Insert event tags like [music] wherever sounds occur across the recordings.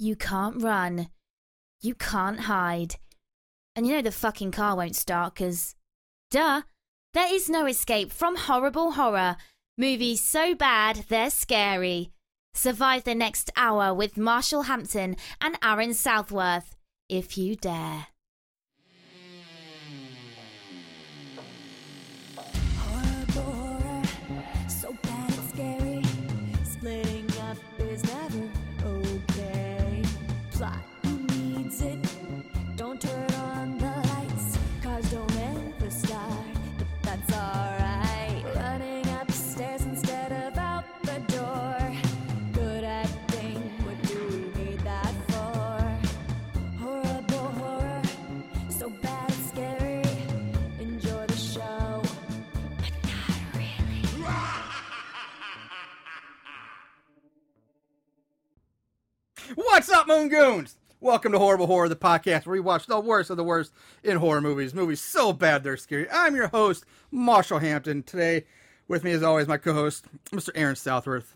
You can't run. You can't hide. And you know the fucking car won't start because, duh, there is no escape from horrible horror. Movies so bad they're scary. Survive the next hour with Marshall Hampton and Aaron Southworth, if you dare. What's up, Moon Goons? Welcome to Horrible Horror, the podcast where we watch the worst of the worst in horror movies. Movies so bad they're scary. I'm your host, Marshall Hampton. Today, with me as always, my co-host, Mr. Aaron Southworth.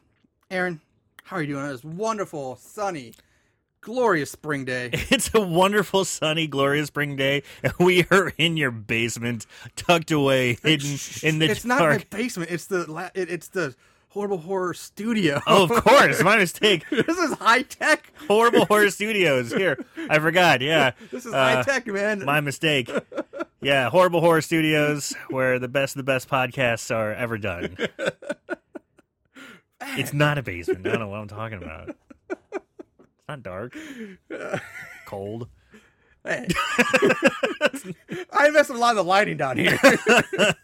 Aaron, how are you doing on this wonderful, sunny, glorious spring day? [laughs] It's a wonderful, sunny, glorious spring day, and [laughs] we are in your basement, tucked away, hidden in the it's not my dark. basement. It's the la- it, it's the Horrible Horror Studio. Oh, of course, my mistake. [laughs] this is high tech. Horrible Horror Studios. Here, I forgot. Yeah, [laughs] This is Uh, high tech, man. My mistake. Yeah, Horrible Horror Studios, where the best of the best podcasts are ever done. [laughs] It's not a basement. I don't know what I'm talking about. It's not dark. Cold. Hey. [laughs] I messed a lot of the lighting down here.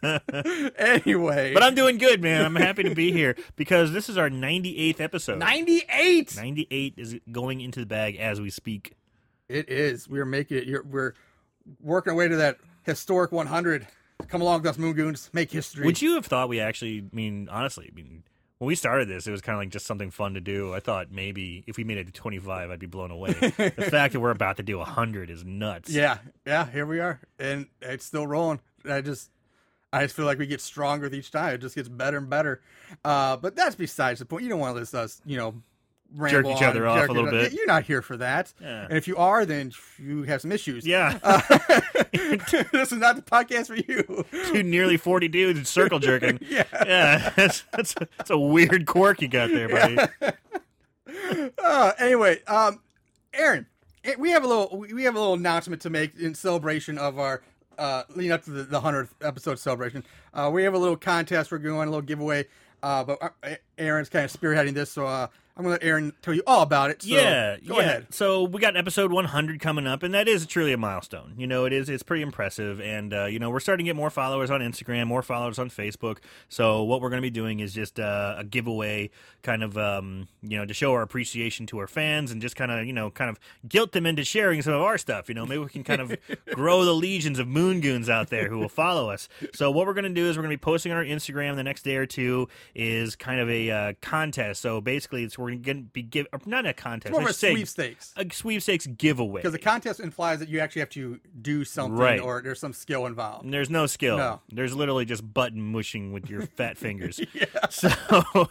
[laughs] anyway, But I'm doing good, man. I'm happy to be here because this is our 98th episode. 98. 98 is going into the bag as we speak. It is. We are making it. You're, we're working our way to that historic 100. Come along with us, Moon Goons. Make history. Would you have thought we actually, I mean, honestly, I mean, when we started this, it was kind of like just something fun to do. I thought maybe if we made it to 25, I'd be blown away. [laughs] the fact that we're about to do 100 is nuts. Yeah, yeah. Here we are, and it's still rolling. I just, I just feel like we get stronger with each time. It just gets better and better. Uh, but that's besides the point. You don't want to listen to us, you know, ramble each other off a little bit. You're not here for that. Yeah. And if you are, then you have some issues. Yeah. [laughs] Uh, [laughs] this is not the podcast for you. [laughs] Two nearly 40 dudes circle jerking. Yeah. Yeah. That's, that's, that's a weird quirk you got there, buddy. Uh, anyway, um, Aaron, eh, we have a little we have a little announcement to make in celebration of our uh, leading up to the, hundredth episode celebration. Uh, we have a little contest we're going, a little giveaway. Uh, but uh, Aaron's kind of spearheading this, so uh, I'm gonna let Aaron tell you all about it. So yeah, go yeah. ahead. So we got episode 100 coming up, and that is truly a milestone. You know, it is. It's pretty impressive, and uh, you know, we're starting to get more followers on Instagram, more followers on Facebook. So what we're going to be doing is just uh, a giveaway, kind of, um, you know, to show our appreciation to our fans, and just kind of, you know, kind of guilt them into sharing some of our stuff. You know, maybe we can kind of [laughs] grow the legions of moon goons out there who will follow us. So what we're going to do is we're going to be posting on our Instagram the next day or two is kind of a uh, contest. So basically, it's we're going to be give not a contest, More of a say sweepstakes a sweepstakes giveaway. because the contest implies that you actually have to do something Right. or there's some skill involved. There's no skill. No. There's literally just button mushing with your fat [laughs] fingers. So [laughs] what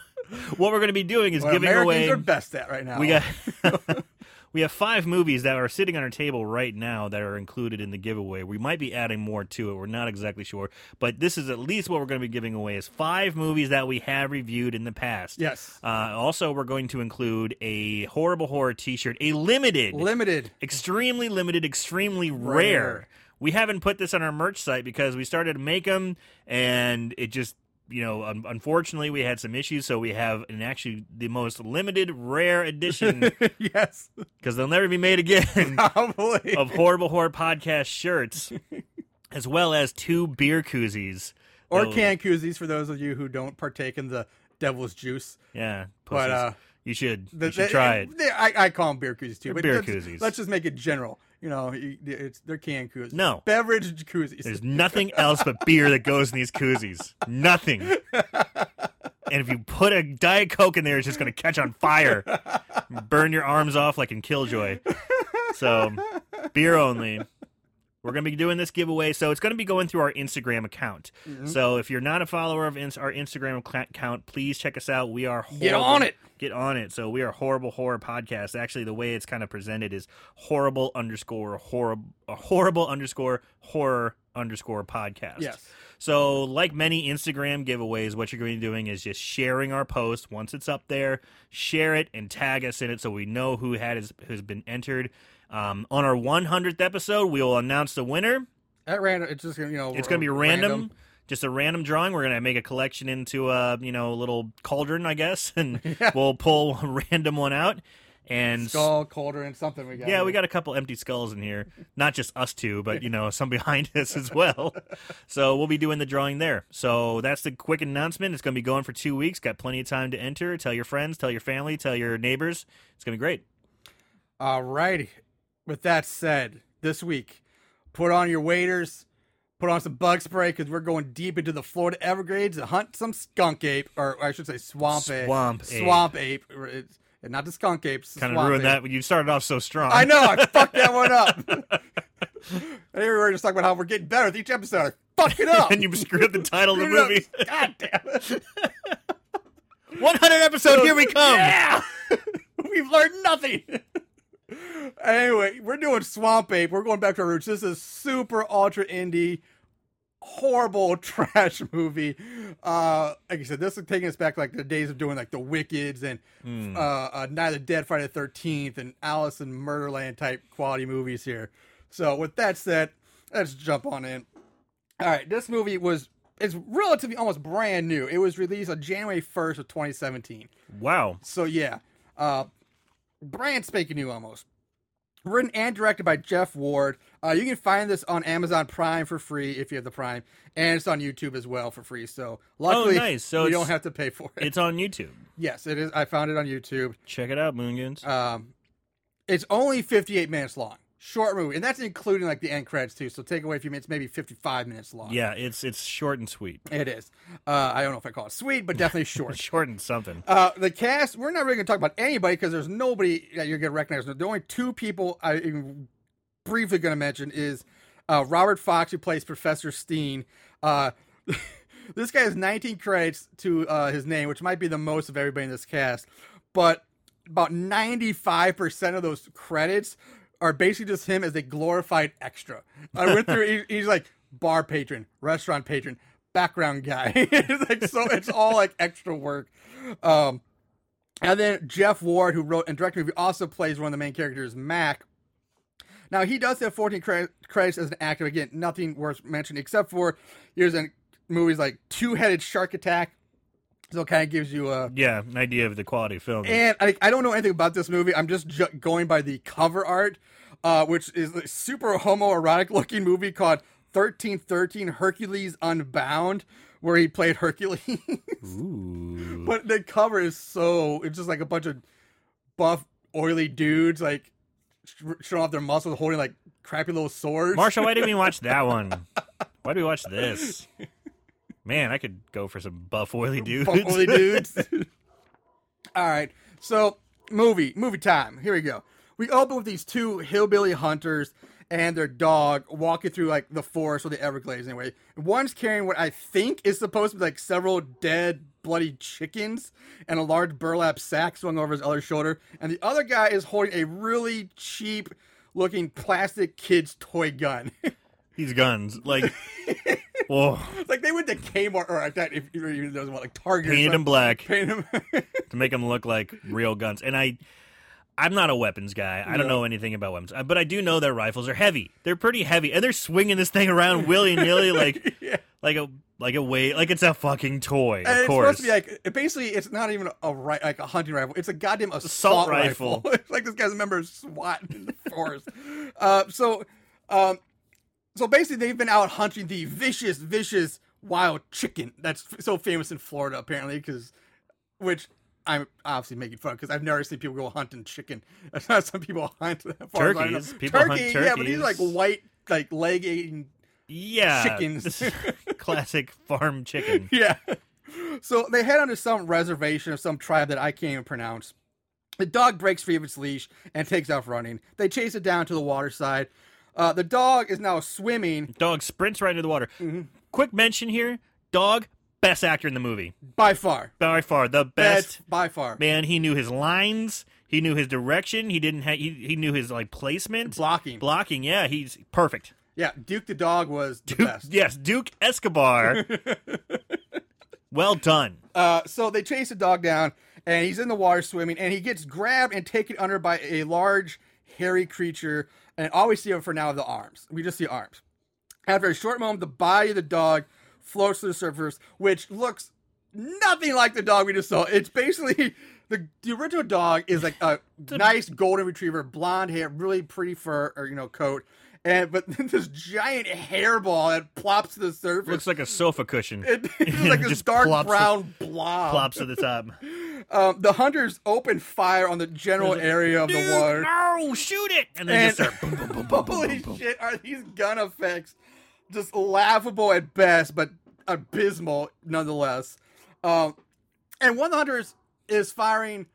we're going to be doing is What giving Americans away. are best at right now. we got [laughs] we have five movies that are sitting on our table right now that are included in the giveaway. We might be adding more to it. We're not exactly sure, but this is at least what we're going to be giving away is five movies that we have reviewed in the past. yes, Uh, also, we're going to include a horrible horror T-shirt, a limited limited. extremely limited, extremely rare. Rare. We haven't put this on our merch site because we started to make them, and it just you know, un- unfortunately, we had some issues, so we have an actually the most limited, rare edition [laughs] yes, because they'll never be made again probably. of horrible horror podcast shirts, [laughs] as well as two beer koozies or That'll- can koozies for those of you who don't partake in the devil's juice. Yeah, But, uh, you should The- you should the- try it. I, I call them beer koozies too, They're but beer koozies. let's just make it general. You know, it's they're can koozies. No. beverage koozies. There's nothing else but beer that goes in these koozies. Nothing. And if you put a Diet Coke in there, it's just going to catch on fire. Burn your arms off like in Killjoy. So, beer only. We're going to be doing this giveaway. So, it's going to be going through our Instagram account. Mm-hmm. So, if you're not a follower of our Instagram account, please check us out. We are Get horrible- on it. Get on it. So we are horrible horror podcast. Actually, the way it's kind of presented is horrible underscore horrible horrible underscore horror underscore podcast. Yes. So, like many Instagram giveaways, what you're going to be doing is just sharing our post once it's up there. Share it and tag us in it so we know who had has, has been entered. Um, on our 100th episode, we will announce the winner. At random, it's just gonna you know It's going to be random, just a random drawing. We're going to make a collection into a you know a little cauldron, I guess, [laughs] and [laughs] we'll pull a random one out. And skull, cauldron, something we got. yeah, we got a couple empty skulls in here. Not just us two, but you know, some behind [laughs] us as well. So we'll be doing the drawing there. So that's the quick announcement. It's going to be going for two weeks. Got plenty of time to enter. Tell your friends, tell your family, tell your neighbors. It's going to be great. All righty. With that said, this week, put on your waders, put on some bug spray because we're going deep into the Florida Everglades to hunt some skunk ape, or I should say swamp ape. Swamp ape. Swamp ape. It's not the skunk apes. Kind of ruined ape. that. when You started off so strong. I know. I [laughs] fucked that one up. and here we were just talking about how we're getting better with each episode. I fucked it up. [laughs] and you screwed up the title of the movie. [laughs] God damn it. 100 episode. Here we come. Yeah. We've learned nothing. Anyway, we're doing Swamp Ape. We're going back to our roots. This is super ultra indie, horrible [laughs] trash movie. Uh, like I said, this is taking us back like the days of doing like the Wickeds and Hmm. uh, uh, Night of the Dead, Friday the Thirteenth, and Alice in Murderland type quality movies here. So with that said, let's jump on in. All right, this movie was it's relatively almost brand new. It was released on January first of 2017. Wow. So yeah, uh, brand spanking new almost. Written and directed by Jeff Ward. Uh, you can find this on Amazon Prime for free if you have the Prime, and it's on YouTube as well for free. So luckily, Oh, nice. So you don't have to pay for it. It's on YouTube. yes, it is. I found it on YouTube. Check it out, Moongoons. Um, it's only 58 minutes long, short movie, and that's including like the end credits too. So take away a few minutes, maybe 55 minutes long. yeah, it's it's short and sweet. it is. Uh, I don't know if I call it sweet, but definitely [laughs] short. Short and something. Uh, the cast, we're not really going to talk about anybody because there's nobody that you're going to recognize. The only two people I am briefly going to mention is uh, Robert Fox, who plays Professor Steen. Uh, [laughs] this guy has 19 credits to uh, his name, which might be the most of everybody in this cast. But about 95% of those credits are basically just him as a glorified extra. I went through, he's like bar patron, restaurant patron, background guy. [laughs] it's like so, it's all like extra work. Um, and then Jeff Ward, who wrote and directed the movie, also plays one of the main characters, Mac. Now he does have 14 credits as an actor. Again, nothing worth mentioning except for here's in movies like Two Headed Shark Attack. So it kind of gives you a Yeah, an idea of the quality of film. and I, I don't know anything about this movie. I'm just ju- going by the cover art, uh, which is a super homoerotic looking movie called 1313 Hercules Unbound, where he played Hercules. [laughs] Ooh. but the cover is so, it's just like a bunch of buff, oily dudes, like showing off their muscles, holding like crappy little swords. Marshall, why didn't we watch [laughs] that one? Why did we watch this? [laughs] Man, I could go for some buff oily dudes. Fuck oily dudes. [laughs] [laughs] All right, so movie, movie time. Here we go. We open with these two hillbilly hunters and their dog walking through like the forest or the Everglades. Anyway, one's carrying what I think is supposed to be like several dead, bloody chickens and a large burlap sack swung over his other shoulder, and the other guy is holding a really cheap. Looking plastic kid's toy gun. [laughs] These guns, like, whoa, like they went to Kmart or like that. If you even those like Target, painted them black Painted them. [laughs] to make them look like real guns. And I, I'm not a weapons guy. I don't No. know anything about weapons, but I do know that rifles are heavy. They're pretty heavy, and they're swinging this thing around [laughs] willy nilly, like, [laughs] yeah. like a like a way, like it's a fucking toy. And of it's course, supposed to be like it- basically it's not even a right like a hunting rifle. It's a goddamn assault, Assault rifle. rifle. it's like this guy's a member of SWAT in the forest. uh, so, um, so basically they've been out hunting the vicious, vicious wild chicken that's f- so famous in Florida apparently because, which. I'm obviously making fun because I've never seen people go hunting chicken. [laughs] Some people hunt far. Turkeys. People hunt yeah, but these are like white, like leg eating yeah, chickens. [laughs] [laughs] classic farm chicken. Yeah. So they head onto some reservation of some tribe that I can't even pronounce. The dog breaks free of its leash and takes off running. They chase it down to the water side. Uh, the dog is now swimming. Dog sprints right into the water. Mm-hmm. Quick mention here: dog best actor in the movie by far. by far. The best. Best by far. Man, he knew his lines. He knew his direction. He didn't. He he knew his like placement, Blocking. blocking. Yeah, he's perfect. yeah, Duke the dog was the Duke, best. yes, Duke Escobar. [laughs] well done. Uh, so they chase the dog down, and he's in the water swimming, and he gets grabbed and taken under by a large, hairy creature. And all we see for now are the arms. We just see arms. After a short moment, the body of the dog floats to the surface, which looks nothing like the dog we just saw. It's basically [laughs] the the original dog is like a nice golden retriever, blonde hair, really pretty fur or you know coat, and but [laughs] this giant hairball that plops to the surface. Looks like a sofa cushion. it, [laughs] it's like this Just dark plops to- brown blob. Plops to the top. Um, the hunters open fire on the general area of the Dude, water. No, shoot it! And then And just start. boom, boom, boom, boom, holy boom, boom. shit, are these gun effects just laughable at best, but abysmal nonetheless? Um, and one of the hunters is firing,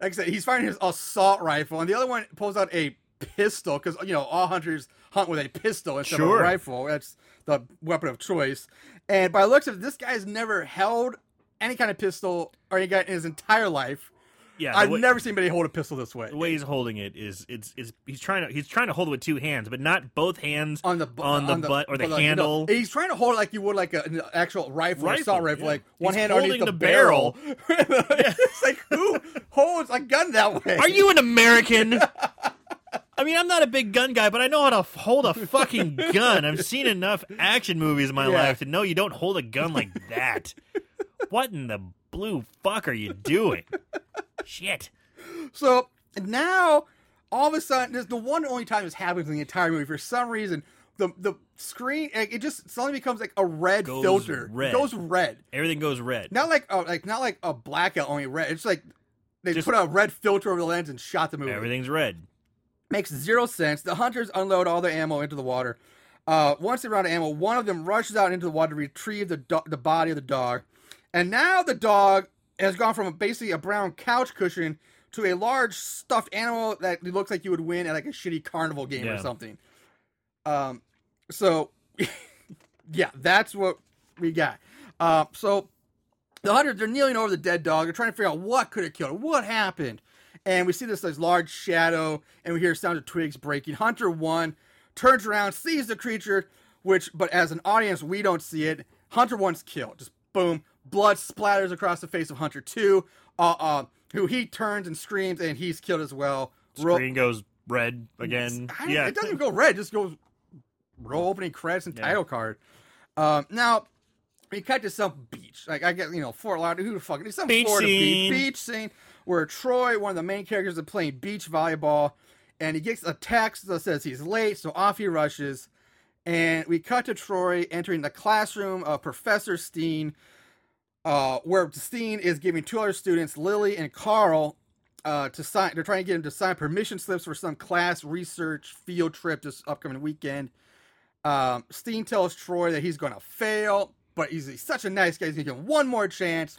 like I said, he's firing his assault rifle, and the other one pulls out a pistol because you know all hunters hunt with a pistol instead of a rifle. That's the weapon of choice. And by the looks of it, this guy's never held any kind of pistol or any guy in his entire life. Yeah, I've way- never seen anybody hold a pistol this way. the way he's holding it is it's it's he's trying to he's trying to hold it with two hands, but not both hands on the bu- on the butt or the like, handle. no, he's trying to hold it like you would like a, an actual rifle, or Rifle, assault rifle, yeah. like one He's hand underneath holding the, the barrel. it's [laughs] like who holds a gun that way? Are you an American? [laughs] I mean, I'm not a big gun guy, but I know how to f- hold a fucking gun. I've seen enough action movies in my Yeah. life to know you don't hold a gun like that. [laughs] what in the blue fuck are you doing? [laughs] Shit. So now, all of a sudden, there's the one only time this happens in the entire movie. For some reason, the the screen it just suddenly becomes like a red Goes filter. red. It goes red. Everything goes red. Not like uh, like not like a blackout only red. It's like they Just- put a red filter over the lens and shot the movie. Everything's red. Makes zero sense. The hunters unload all their ammo into the water. Uh, once they run out of ammo, one of them rushes out into the water to retrieve the do- the body of the dog. And now the dog has gone from basically a brown couch cushion to a large stuffed animal that looks like you would win at like a shitty carnival game or something. Um, so [laughs] yeah, that's what we got. Uh, so the hunters they're kneeling over the dead dog. They're trying to figure out what could have killed it, what happened. And we see this, this large shadow, and we hear sounds of twigs breaking. Hunter one turns around, sees the creature, which, but as an audience, we don't see it. Hunter one's killed. Just boom, blood splatters across the face of Hunter two. Uh, uh, who he turns and screams, and he's killed as well. Ro- Screen goes red again. I Yeah. it doesn't even go red. It just goes roll opening credits and Yeah. title card. Um, now we cut to some beach. Like I get, you know, Fort Lauderdale. Who the fuck? It's some Beach Florida scene. beach beach scene where Troy, one of the main characters, is playing beach volleyball, and he gets a text that says he's late, so off he rushes. And we cut to Troy entering the classroom of Professor Steen, uh, where Steen is giving two other students, Lily and Carl, uh, to sign. They're trying to get him to sign permission slips for some class research field trip this upcoming weekend. Um, Steen tells Troy that he's going to fail, but he's, he's such a nice guy. He's going to give him one more chance.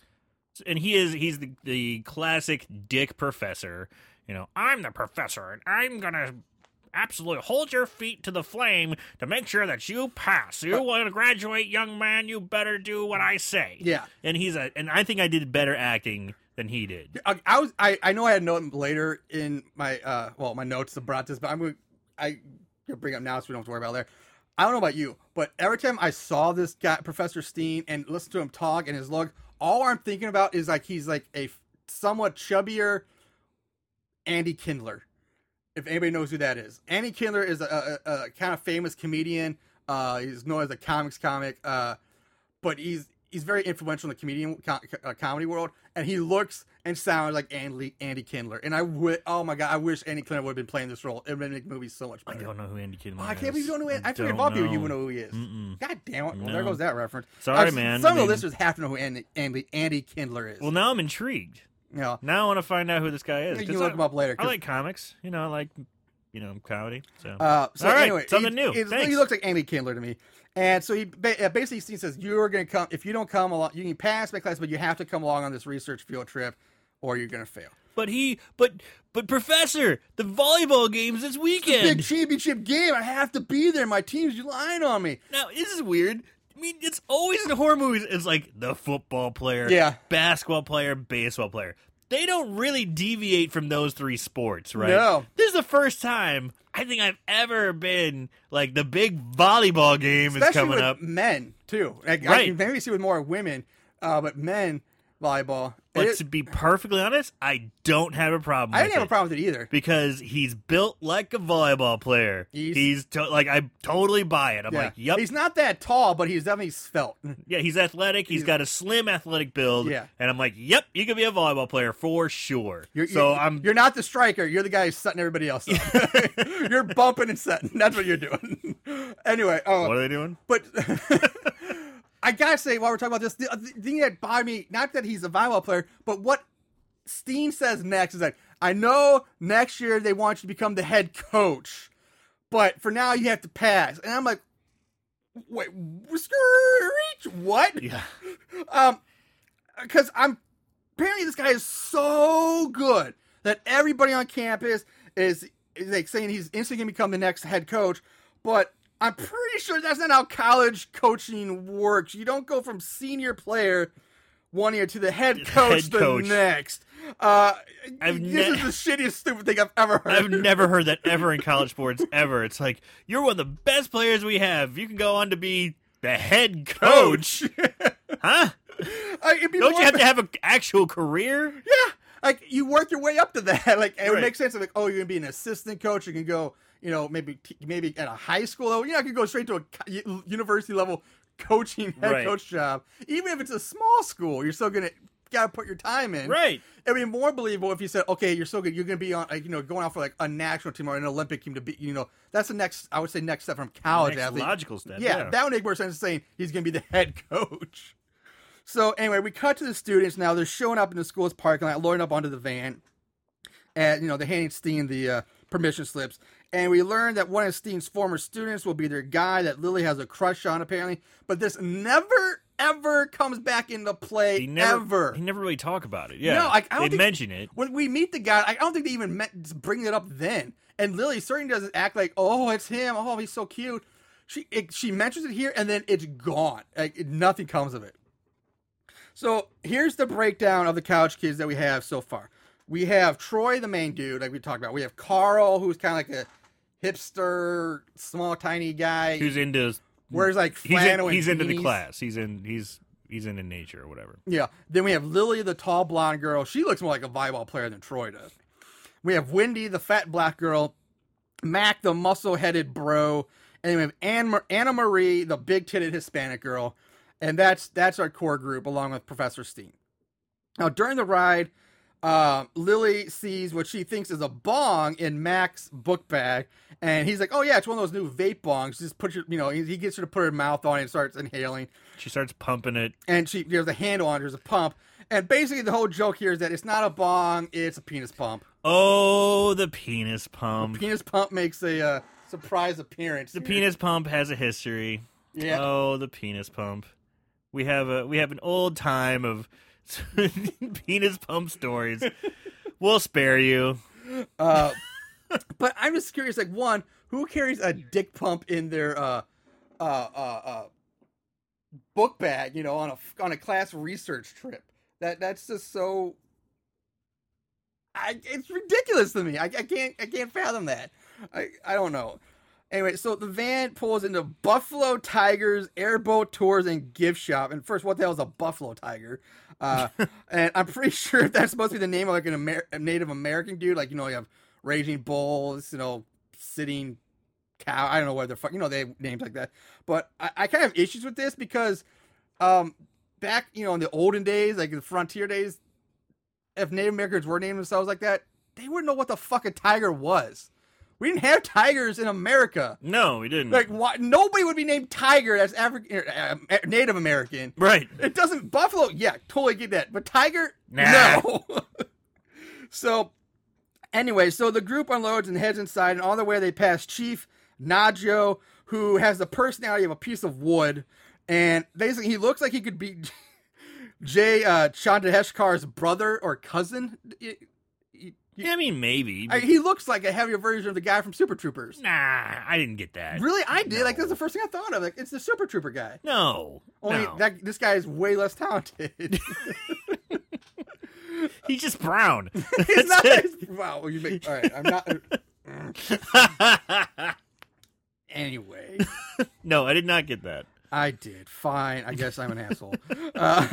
and he is he's the, the classic dick professor you know i'm the professor and i'm gonna absolutely hold your feet to the flame to make sure that you pass you want to graduate young man you better do what i say Yeah. and he's a and i think i did better acting than he did I, I was I, I know I had a note later in my uh well my notes about this, but I'm going I gonna bring up now so we don't have to worry about later. I don't know about you, but every time I saw this guy Professor Steen and listen to him talk and his look, all I'm thinking about is like he's like a somewhat chubbier Andy Kindler. If anybody knows who that is, Andy Kindler is a, a, a kind of famous comedian. Uh, he's known as a comics comic. Uh, but he's he's very influential in the comedian co- uh, comedy world, and he looks and sounds like Andy Andy Kindler. And I would, oh my god, I wish Andy Kindler would have been playing this role. It would make movies so much better. i don't know who andy kindler Oh, I can't believe you don't know. It. I, don't figured Bob you would know who he is. Mm-mm. God damn it! Well, there goes that reference. Sorry, Uh, man. Some I of the mean- listeners have to know who Andy Andy, Andy Kindler is. well now i'm intrigued know, now i want to find out who this guy is you can look I, him up later. I like comics you know i like you know comedy so Uh, so All right, anyway, something he, new. Thanks. He looks like Andy Kindler to me, and so he uh, basically Steve says you're going to come if you don't come along. You can pass my class, but you have to come along on this research field trip, or you're going to fail. But he, but but Professor, the volleyball game's this weekend, Big championship game. I have to be there. My team's relying on me. Now this is weird. Mean, it's always in horror movies. It's like the football player, Yeah. basketball player, baseball player. They don't really deviate from those three sports, right? No. This is the first time I think I've ever been like the big volleyball game is coming with up. men too. Like, I Right. can maybe see with more women, uh, but men volleyball. But it- to be perfectly honest, I don't have a problem. I didn't have a problem with it either. because he's built like a volleyball player. He's- He's, to- like I totally buy it. I'm Yeah. like, yep, He's not that tall, but he's definitely svelte. [laughs] yeah, he's athletic. he's got a slim athletic build. Yeah. and I'm like, yep, you could be a volleyball player for sure. You're, so you're, I'm you're not the striker. You're the guy who's setting everybody else up. [laughs] [laughs] you're bumping and setting. That's what you're doing. anyway, oh, what are they doing? but I gotta say, while we're talking about this, the, the thing that bothered me, not that he's a volleyball player, but what Steen says next is like, I know next year they want you to become the head coach, but for now you have to pass. And I'm like, wait, screech, what? Yeah, [laughs] Um, because I'm apparently this guy is so good that everybody on campus is, is like saying he's instantly gonna become the next head coach. But I'm pretty sure that's not how college coaching works. You don't go from senior player one year to the head coach Head the next. Uh, I've this ne- is the shittiest stupid thing I've ever heard. I've never heard that ever in [laughs] college sports ever. It's like you're one of the best players we have. You can go on to be the head coach, [laughs] huh? [laughs] I- Don't you have to have an actual career? Yeah, like you work your way up to that. Like it would Right. make sense. Like, oh, you're gonna be an assistant coach. You can go, you know, maybe maybe at a high school level. You're not gonna go straight to a university level coaching head Right. coach job. Even if it's a small school, you're still gonna gotta put your time in. Right. It'd be more believable if you said, okay, you're so good, you're gonna be on, like, you know, going out for like a national team or an Olympic team to be, you know, that's the next. I would say next step from college Next athlete. logical step. Yeah, Yeah, that would make more sense than saying he's going to be the head [laughs] coach. So anyway, we cut to the students now. They're showing up in the school's parking lot, loading up onto the van, and you know they're handing Steen the uh, permission slips. And we learn that one of Steen's former students will be their guy that Lily has a crush on, apparently. But this never ever comes back into play He never, ever. He never really talk about it. Yeah, No, I- I don't they think- mention it. When we meet the guy, I don't think they even to bring it up then. And Lily certainly doesn't act like, oh, it's him. Oh, he's so cute. She it, she mentions it here, and then it's gone. Like it, nothing comes of it. So here's the breakdown of the couch kids that we have so far. We have Troy, the main dude, like we talked about. We have Carl, who's kind of like a hipster, small, tiny guy. Who's into? wears like He's, in, flannel he's into the class. He's in. He's he's into nature or whatever. Yeah. Then we have Lily, the tall blonde girl. She looks more like a volleyball player than Troy does. We have Wendy, the fat black girl. Mac, the muscle headed bro. And then we have Anne, Anna Marie, the big titted Hispanic girl. And that's that's our core group along with Professor Steen. Now, during the ride, uh, Lily sees what she thinks is a bong in Mac's book bag. And he's like, oh, yeah, it's one of those new vape bongs. Just put your, you know, he he gets her to put her mouth on it and starts inhaling She starts pumping it. and she there's a handle on it, there's a pump. And basically the whole joke here is that it's not a bong, it's a penis pump. Oh, the penis pump. Penis pump makes a uh, surprise appearance. The penis pump has a history. Yeah. Oh, the penis pump. We have a we have an old time of [laughs] penis pump stories. we'll spare you. Uh, but I'm just curious, like one, who carries a dick pump in their uh uh uh, uh book bag, you know, on a on a class research trip? That that's just so I, it's ridiculous to me. I, I can't I can't fathom that. I I don't know. Anyway, so the van pulls into Buffalo Tigers Airboat Tours and Gift Shop. And first, what the hell is a Buffalo Tiger? Uh, [laughs] and I'm pretty sure that's supposed to be the name of like an Amer- Native American dude. Like you know, you have Raging Bulls, you know, Sitting Cow. I don't know what they're fuck. You know, they have names like that. But I, I kind of have issues with this because, um, back you know in the olden days, like the frontier days, if Native Americans were naming themselves like that, they wouldn't know what the fuck a tiger was. We didn't have tigers in America. No, we didn't. Like, why, nobody would be named Tiger that's African, uh, Native American. right. It doesn't Buffalo. Yeah, totally get that. But Tiger, Nah. no. [laughs] so, anyway, so the group unloads and heads inside, and on the way they pass Chief Najo, who has the personality of a piece of wood, and basically he looks like he could be [laughs] Jay uh, Chandrasekhar's brother or cousin. Yeah, I mean, maybe. I, he looks like a heavier version of the guy from Super Troopers. nah, I didn't get that. Really, I did. Like No. that's the first thing I thought of. Like it's the Super Trooper guy. No, Only no. that this guy is way less talented. [laughs] [laughs] He's just brown. He's not. Wow. You make, all right. I'm not. [laughs] Anyway, no, I did not get that. I did. Fine. I guess I'm an asshole. Uh,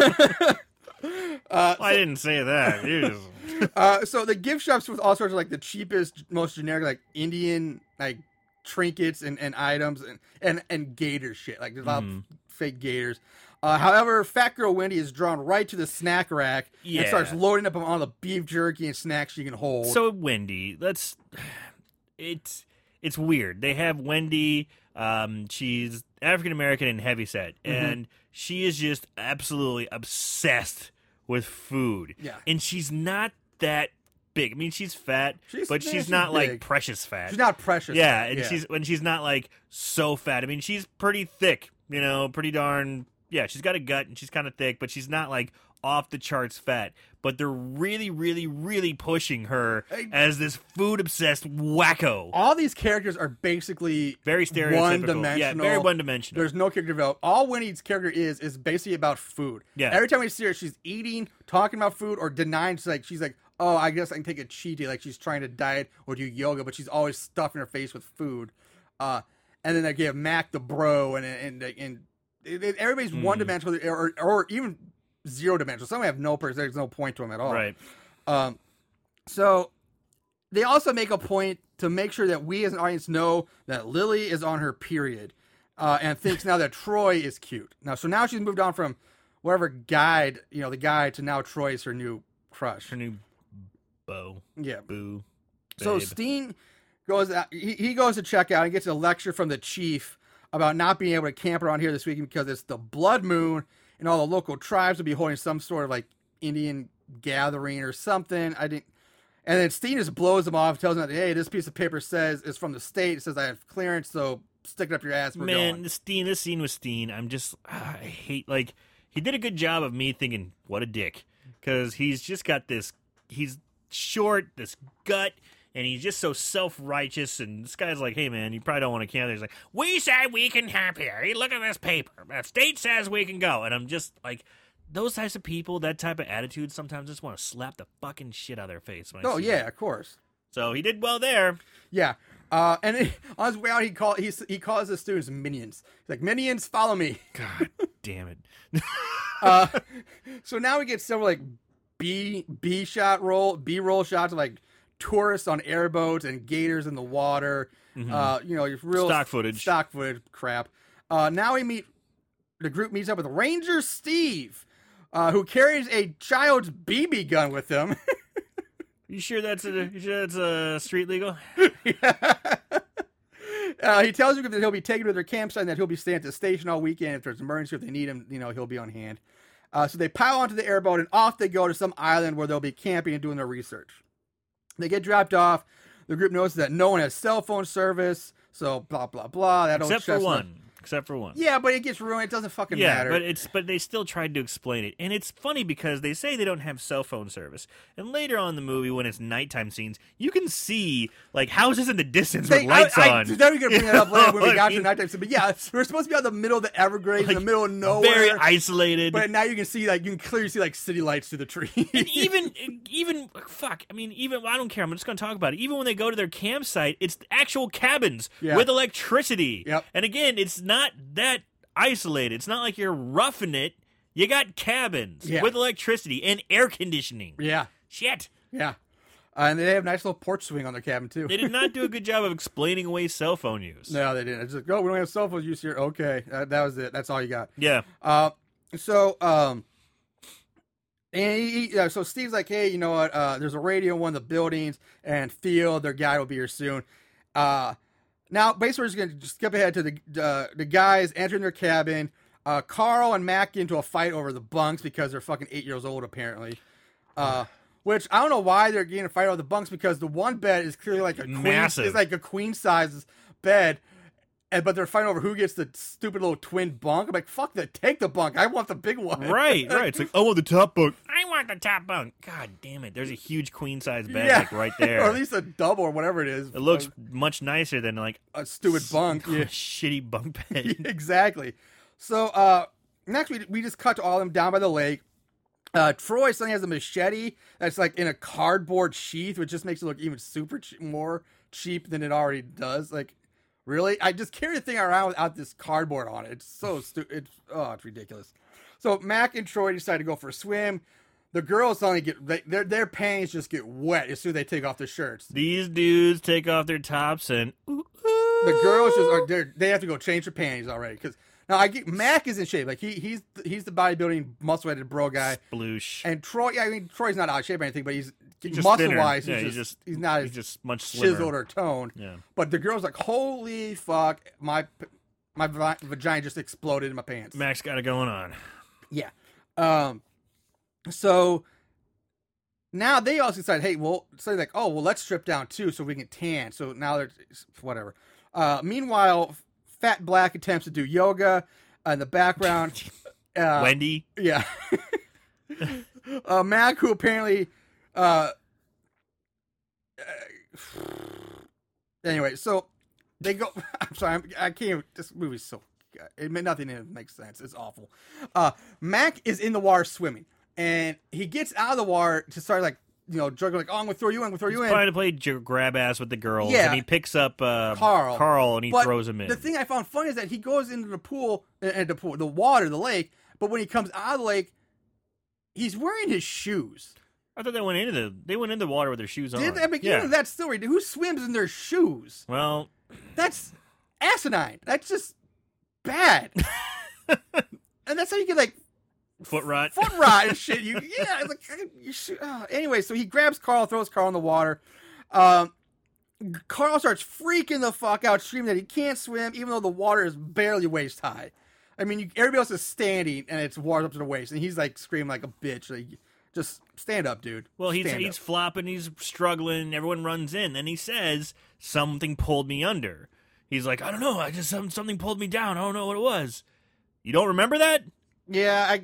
uh, I didn't say that. [laughs] Uh, so the gift shops with all sorts of like the cheapest, most generic like Indian like trinkets and, and items and, and and gator shit. Like there's a lot Mhm. of fake gators. Uh, however, Fat Girl Wendy is drawn right to the snack rack Yeah. and starts loading up on all the beef jerky and snacks she can hold. So Wendy, let's. It's it's weird. They have Wendy. Um, she's African American and heavyset, Mm-hmm. and she is just absolutely obsessed with food. Yeah. and she's not that big. I mean, she's fat, She's- but yeah, she's, she's not like precious fat. she's not precious. Yeah, and she's when she's not like so fat. I mean, she's pretty thick, you know, pretty darn. Yeah, she's got a gut and she's kind of thick, but she's not like off the charts fat. But they're really, really, really pushing her as this food obsessed wacko. all these characters are basically Very stereotypical. one dimensional. Yeah, very one dimensional. There's no character development. All Winnie's character is is basically about food. Yeah. Every time we see her, she's eating, talking about food, or denying. She's like, she's like, oh, I guess I can take a cheat day. Like she's trying to diet or do yoga, but she's always stuffing her face with food. Uh, and then they give Mac the bro, and and and, it- everybody's Hmm. one dimensional, or or even zero dimensional. Some have no person. There's no point to them at all. Right. Um, so they also make a point to make sure that we as an audience know that Lily is on her period, uh, and thinks now that Troy is cute. Now, so now she's moved on from whatever guide, you know, the guy to now Troy is her new crush. Her new bow. Yeah. Boo. So. Steen goes. Out, he, he goes to check out and gets a lecture from the chief about not being able to camp around here this weekend because it's the blood moon and all the local tribes will be holding some sort of like Indian gathering or something. I didn't. And then Steen just blows him off, tells him that hey, this piece of paper says it's from the state. It says I have clearance, so stick it up your ass. We're Man, going. this Steen, this scene with Steen, I'm just, ah, I hate, like, he did a good job of me thinking, what a dick. Because he's just got this, he's short, this gut, and he's just so self righteous. And this guy's like, hey, man, you probably don't want to camp there. He's like, we said we can camp here. Hey, Look at this paper. The state says we can go. And I'm just like, those types of people, that type of attitude, sometimes just want to slap the fucking shit out of their face. Oh yeah, them. of course. So he did well there. Yeah. Uh, and it, on his way out, he call he he calls the students minions. He's like, minions, follow me. [laughs] God damn it. [laughs] Uh, so now we get several like B B shot roll B roll shots of like tourists on airboats and gators in the water. Uh, you know, your real Stock footage. stock footage crap. Uh, now we meet the group meets up with Ranger Steve, uh, who carries a child's BB gun with him. [laughs] You sure that's a you sure that's a street legal? [laughs] uh, he tells you that he'll be taken to their campsite and that he'll be staying at the station all weekend. If there's an emergency, if they need him, you know, he'll be on hand. Uh, so they pile onto the airboat and off they go to some island where they'll be camping and doing their research. They get dropped off. The group notices that no one has cell phone service. So blah blah blah. That old Except for one. Except for one. Yeah, but it gets ruined. It doesn't fucking Yeah, matter. but it's but they still tried to explain it, and it's funny because they say they don't have cell phone service, and later on in the movie when it's nighttime scenes, you can see like houses in the distance They- with lights I, I, on. was never gonna bring that up [laughs] later when we got to nighttime. scene, But yeah, we're supposed to be out in the middle of the Everglades, in the middle of nowhere. very isolated. But now you can see like you can clearly see like city lights through the trees. and even [laughs] even fuck, I mean, even I don't care. I'm just going to talk about it. Even when they go to their campsite, it's actual cabins Yeah. with electricity. Yep. And again, it's not that isolated. It's not like you're roughing it. You got cabins Yeah. with electricity and air conditioning. yeah, Shit. yeah. Uh, and they have a nice little porch swing on their cabin too. They did not do a good job of explaining away cell phone use. No, they didn't. It's like, oh, we don't have cell phone use here. Okay, uh, that was it. That's all you got. Yeah. Uh, so um, and he, he- uh, so Steve's like, hey, you know what? Uh, there's a radio in one of the buildings, and Field, their guy, will be here soon. Now basically, we're just gonna skip ahead to the uh, the guys entering their cabin. Uh, Carl and Mac get into a fight over the bunks because they're fucking eight years old apparently. Uh, [sighs] which I don't know why they're getting a fight over the bunks because the one bed is clearly like a queen, Massive. It's like a queen size bed, and but they're fighting over who gets the stupid little twin bunk. I'm like, fuck that, take the bunk. I want the big one. Right, right. It's like, I want the top bunk. I want the top bunk. God damn it. There's a huge queen size bed Yeah. like right there. [laughs] or at least a double or whatever it is. it looks much nicer than like a, a stupid bunk. a [laughs] Yeah. shitty bunk [laughs] bed. exactly. So uh next we we just cut to all of them down by the lake. Uh Troy suddenly has a machete that's like in a cardboard sheath, which just makes it look even super che- more cheap than it already does. Like, really? I just carry the thing around without this cardboard on it. It's so stupid. It's oh, it's ridiculous. So Mac and Troy decide to go for a swim. The girls suddenly get they, their their panties just get wet as soon as they take off their shirts. These dudes take off their tops and ooh, ooh. the girls just they're- they have to go change their panties already because now I get Mac is in shape like he he's he's the bodybuilding muscle headed bro guy sploosh. and Troy yeah, I mean Troy's not out of shape or anything but he's, He's muscle thinner. wise Yeah, he's, he's just, he's not He's as just much slimmer. chiseled or toned Yeah. but the girl's like holy fuck my my vagina just exploded in my pants Mac's got it going on. yeah um so now they also decide, hey, well, so they're like, oh, well, let's strip down too, so we can tan. So now they're whatever. Uh, meanwhile, Fat Black attempts to do yoga in the background. [laughs] Uh, Wendy. yeah. [laughs] uh, Mac, who apparently, uh, uh, anyway, so they go. [laughs] I'm sorry, I'm, I can't. even- This movie's so. It nothing in it makes sense. It's awful. Uh, Mac is in the water swimming, and he gets out of the water to start like you know juggling like, oh, I'm gonna throw you in, I'm gonna throw you in. Trying to play j- grab ass with the girls, Yeah. and he picks up uh, Carl. Carl, and he But throws him in. The thing I found funny is that he goes into the pool, and the pool, the water, the lake. But when he comes out of the lake, he's wearing his shoes. I thought they went into the they went into the water with their shoes on. Did at the beginning yeah. of that story, who swims in their shoes? Well, That's asinine. That's just bad. [laughs] and that's how you get like foot rot. foot rot and shit. You yeah, like you should, oh. anyway. So he grabs Carl, throws Carl in the water. Um, Carl starts freaking the fuck out, screaming that he can't swim, even though the water is barely waist high. I mean, you, everybody else is standing and it's water up to the waist, and he's like screaming like a bitch. Like, just stand up, dude. Well, he's Stand he's up. flopping, he's struggling. Everyone runs in, and he says something pulled me under. He's like, I don't know, I just something pulled me down. I don't know what it was. You don't remember that? Yeah. I,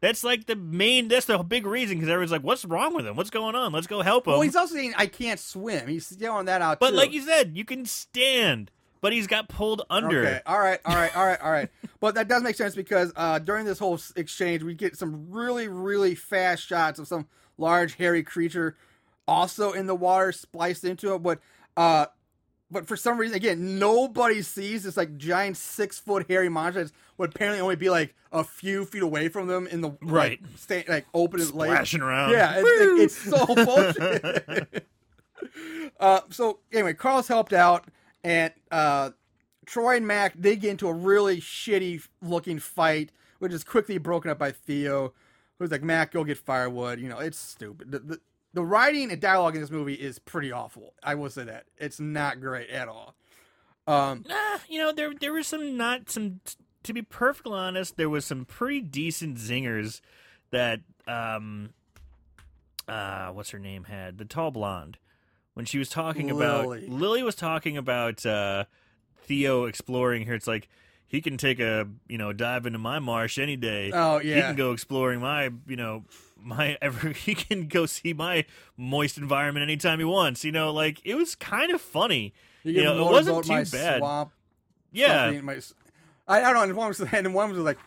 That's like the main. That's the big reason because everyone's like, "What's wrong with him? What's going on? Let's go help him." well, he's also saying I can't swim. He's yelling that out but too. like you said, you can stand, but he's got pulled under. Okay. All right. All right. All right. All right. [laughs] but that does make sense because uh, during this whole exchange, we get some really, really fast shots of some large, hairy creature also in the water, spliced into it. But, uh, but for some reason, again, nobody sees this like giant six foot hairy monster that would apparently only be like a few feet away from them in the Right. like, sta- like open his lake. Splashing around. Yeah, it's, it's so bullshit. uh, so anyway, Carl's helped out, and uh, Troy and Mac they get into a really shitty looking fight, which is quickly broken up by Theo, who's like, "Mac, go get firewood." You know, it's stupid. The, the, the writing and dialogue in this movie is pretty awful. I will say that it's not great at all. Um, Nah, you know, there there was some not some. To be perfectly honest, there was some pretty decent zingers that um, uh, what's her name had the tall blonde when she was talking about Lily. Lily was talking about uh, Theo exploring here. It's like he can take a you know dive into my marsh any day. oh yeah, He can go exploring my you know my [laughs] ever he can go see my moist environment anytime he wants. You know, like it was kind of funny. you you know, it wasn't too bad. Swamp, Yeah, my I, I don't know. And one was, [laughs] and one was like,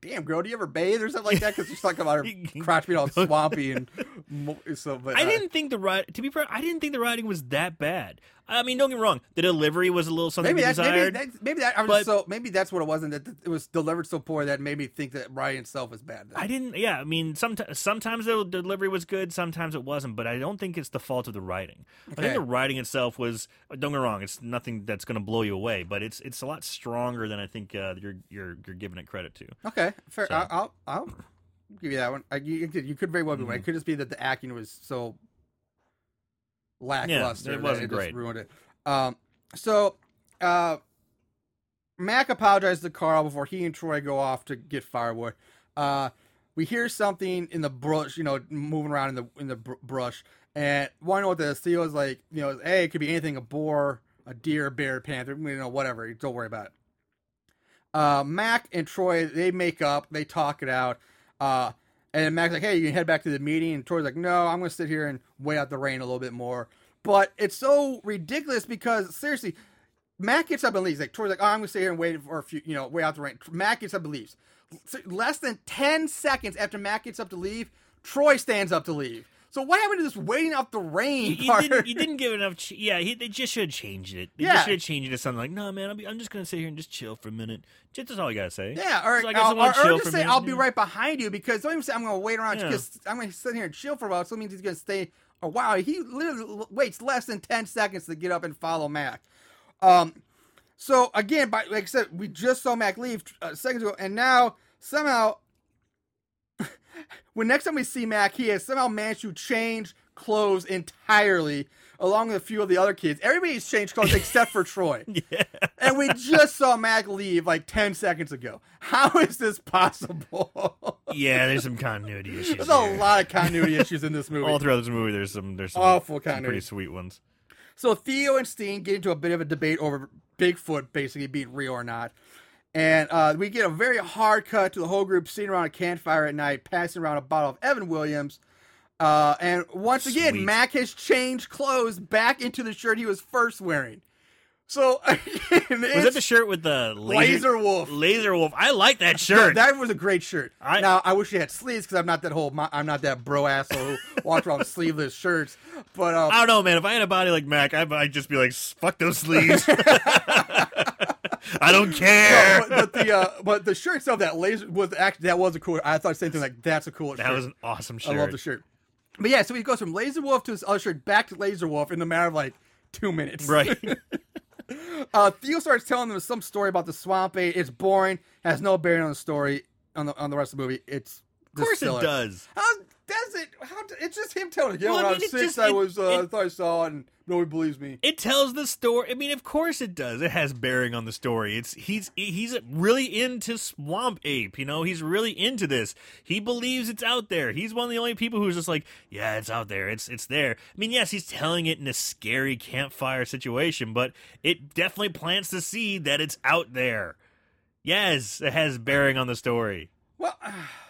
"Damn, girl, do you ever bathe or something like that?" Because she's talking about her [laughs] crotch being all swampy and so. But I uh, didn't think the writing. To be fair, I didn't think the writing was that bad. I mean, don't get me wrong. The delivery was a little something Maybe that's maybe desired. that's, maybe that I was but- so maybe that's what it wasn't that it was delivered so poor that made me think that writing itself was bad. I didn't. Yeah, I mean, sometimes sometimes the delivery was good, sometimes it wasn't. But I don't think it's the fault of the writing. I think the writing itself was. Don't get me wrong. It's nothing that's going to blow you away, but it's it's a lot stronger than I think uh, you're you're you're giving it credit to. Okay, fair. So- I'll, I'll I'll give you that one. I, you, you could- very well be right. Mhm. It could just be that the acting was so lackluster. it wasn't it just great. ruined it. Um, so uh, Mac apologized to Carl before he and Troy go off to get firewood. Uh, we hear something in the brush, you know, moving around in the in the br- brush, and want to know what the Theo's like. You know, hey, it could be anything—a boar, a deer, a bear, panther, you know, whatever. Don't worry about it. Uh, Mac and Troy, they make up, they talk it out. Uh, and then Mac's like, hey, you can head back to the meeting. And Troy's like, no, I'm going to sit here and wait out the rain a little bit more. But it's so ridiculous because, seriously, Mac gets up and leaves. Like, Troy's like, oh, I'm going to sit here and wait for a few, you know, wait out the rain. Mac gets up and leaves. Less than 10 seconds after Mac gets up to leave, Troy stands up to leave. So what happened to this waiting out the rain You part? didn't, you didn't [laughs] give enough. Ch- yeah, he, they just should have changed it. They Yeah. just should have changed it to something like, "No, man, I'll be, I'm just gonna sit here and just chill for a minute." Just that's all you gotta say. Yeah, or, I just I'll- or, or just say I'll be right behind you because don't even say I'm going to wait around Yeah. I'm going to sit here and chill for a while. So it means he's going to stay a while. He literally waits less than ten seconds to get up and follow Mac. Um, so again, by, like I said, we just saw Mac leave uh, seconds ago, and now somehow, when next time we see Mac, he has somehow managed to change clothes entirely, along with a few of the other kids. Everybody's changed clothes except for Troy. [laughs] Yeah. And we just saw Mac leave like 10 seconds ago. How is this possible? yeah, there's some continuity issues. There's a lot of continuity issues in this [laughs] movie. All throughout this movie, there's some there's some, Awful some continuity. pretty sweet ones. So Theo and Steen get into a bit of a debate over Bigfoot basically being real or not. And uh, we get a very hard cut to the whole group sitting around a campfire at night, passing around a bottle of Evan Williams. Uh, and once again, Mac has changed clothes back into the shirt he was first wearing. So [laughs] again, Was that the shirt with the laser, Laser Wolf? Laser Wolf. I like that [laughs] Yeah, shirt. that was a great shirt. I- now I wish it had sleeves because I'm not that whole I'm not that bro asshole who [laughs] walks around with sleeveless shirts. But um, I don't know, man. If I had a body like Mac, I'd, I'd just be like, "Fuck those sleeves." I don't care. No, but, but the uh, but the shirt itself, that laser was actually that was a cool. I thought the same thing. Like that's a cool. that shirt. was an awesome shirt. I love the shirt. But yeah, so he goes from Laser Wolf to his other shirt back to Laser Wolf in the matter of like two minutes. Right. [laughs] [laughs] Uh, Theo starts telling them some story about the swamp ape. It's boring, has no bearing on the story on the on the rest of the movie. It's of course it does. How does it? How do- it's just him telling it. Yeah, Well, I when I mean, was six, just- I was uh, I it- thought I saw it, and nobody believes me. It tells the story. I mean, of course it does. It has bearing on the story. It's he's he's really into Swamp Ape. You know, he's really into this. He believes it's out there. He's one of the only people who's just like, yeah, it's out there. It's it's there. I mean, yes, he's telling it in a scary campfire situation, but it definitely plants the seed that it's out there. Yes, it has bearing on the story. Well,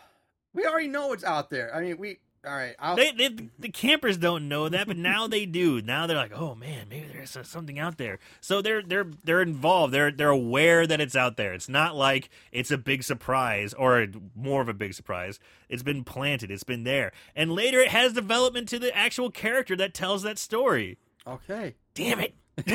[sighs] we already know it's out there. I mean, we all right. I'll, They, they, the campers don't know that, but now they do. Now they're like, "Oh man, maybe there's something out there." So they're they're they're involved. They're they're aware that it's out there. It's not like it's a big surprise or more of a big surprise. It's been planted. It's been there, and later it has development to the actual character that tells that story. okay. Damn it! [laughs]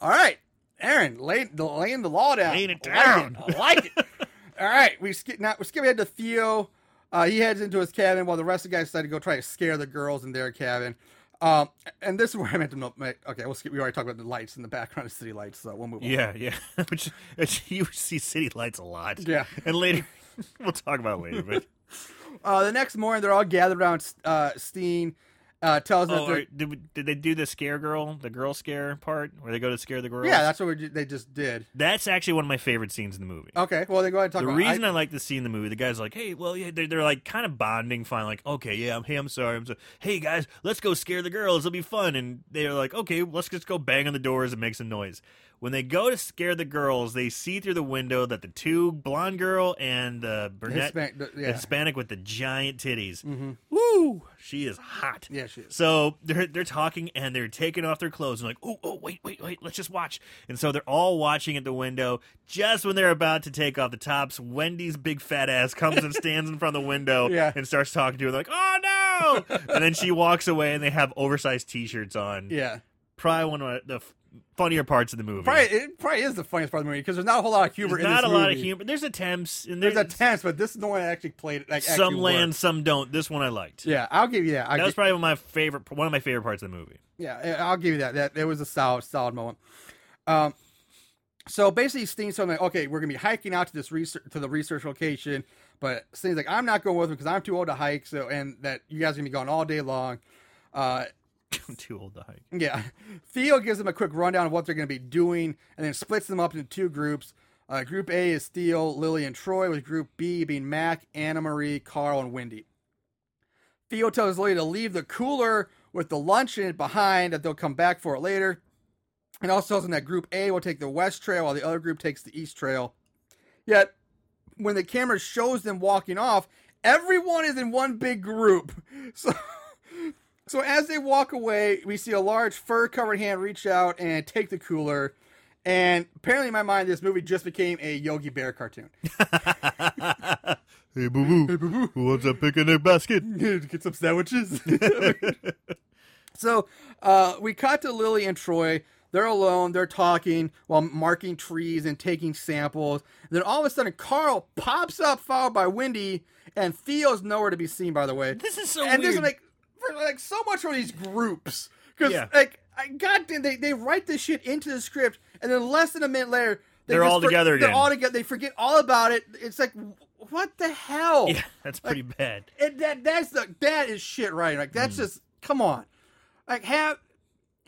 All right, Aaron, lay, the, laying the law down. Laying it down. I like it. [laughs] All right, we skip now. We skip ahead to Theo. Uh, he heads into his cabin while the rest of the guys decide to go try to scare the girls in their cabin. Um, and this is where I meant to know. make- Okay, we'll skip. We already talked about the lights in the background of city lights, so we'll move on. Yeah, yeah. [laughs] which, which you see city lights a lot. Yeah. and later [laughs] we'll talk about it later. But [laughs] Uh, the next morning, they're all gathered around. Uh, Steen uh, tells oh, they're- did we- did they do the scare girl, the girl scare part, where they go to scare the girls? yeah, that's what we, they just did. That's actually one of my favorite scenes in the movie. Okay, well, they go ahead and talk the about reason I, I, like the scene in the movie, the guy's like, "Hey, well, yeah," they're, they're like kind of bonding, fine, like, "Okay, yeah, I'm, hey, I'm sorry, I'm sorry. Hey, guys, let's go scare the girls. It'll be fun." And they're like, "Okay, let's just go bang on the doors and make some noise." When they go to scare the girls, they see through the window that the two blonde girl and the brunette, Hispanic- yeah. Hispanic with the giant titties, Mm-hmm. woo, she is hot. Yeah, she is. So they're they're talking and they're taking off their clothes and like, oh oh wait wait wait, let's just watch. And so they're all watching at the window. Just when they're about to take off the tops, Wendy's big fat ass comes and stands in front of the window [laughs] Yeah. and starts talking to her like, oh no! [laughs] and then she walks away and they have oversized T-shirts on. yeah. Probably one of the funnier parts of the movie. Probably it probably is the funniest part of the movie because there's not a whole lot of humor There's in not this a lot of humor. There's attempts and There's there's, a tense, but this is the one that actually played like some actually land, worked. some don't. This one I liked. Yeah, I'll give you that. I'll That was probably one of my favorite one of my favorite parts of the movie. Yeah, I'll give you that. That it was a solid, solid moment. Um, so basically, Steen's telling me, okay, we're gonna be hiking out to this research to the research location, but Steen's like, I'm not going with him because I'm too old to hike. So, and that you guys are gonna be going all day long. Uh, [laughs] I'm too old to hike. yeah, Theo gives them a quick rundown of what they're gonna be doing, and then splits them up into two groups. Uh, group A is Theo, Lily, and Troy, with Group B being Mac, Anna Marie, Carl, and Wendy. Theo tells Lily to leave the cooler with the lunch in it behind that they'll come back for it later. And also tells them that Group A will take the west trail while the other group takes the east trail. Yet, when the camera shows them walking off, everyone is in one big group. [laughs] So, so as they walk away, we see a large fur-covered hand reach out and take the cooler. And apparently, in my mind, this movie just became a Yogi Bear cartoon. [laughs] hey, boo boo. Hey, boo boo. Who wants a picnic basket? [laughs] Get some sandwiches. [laughs] so uh, we cut to Lily and Troy. They're alone. They're talking while marking trees and taking samples. then all of a sudden, Carl pops up, followed by Wendy, and Theo's nowhere to be seen. By the way, This is so and weird. like for like so much for these groups because Yeah. like I goddamn they they write this shit into the script and then less than a minute later they They're just all together They're again. all together. They forget all about it. It's like what the hell? yeah, that's pretty bad. And that that's the that is shit right. Like that's mm. just come on. Like have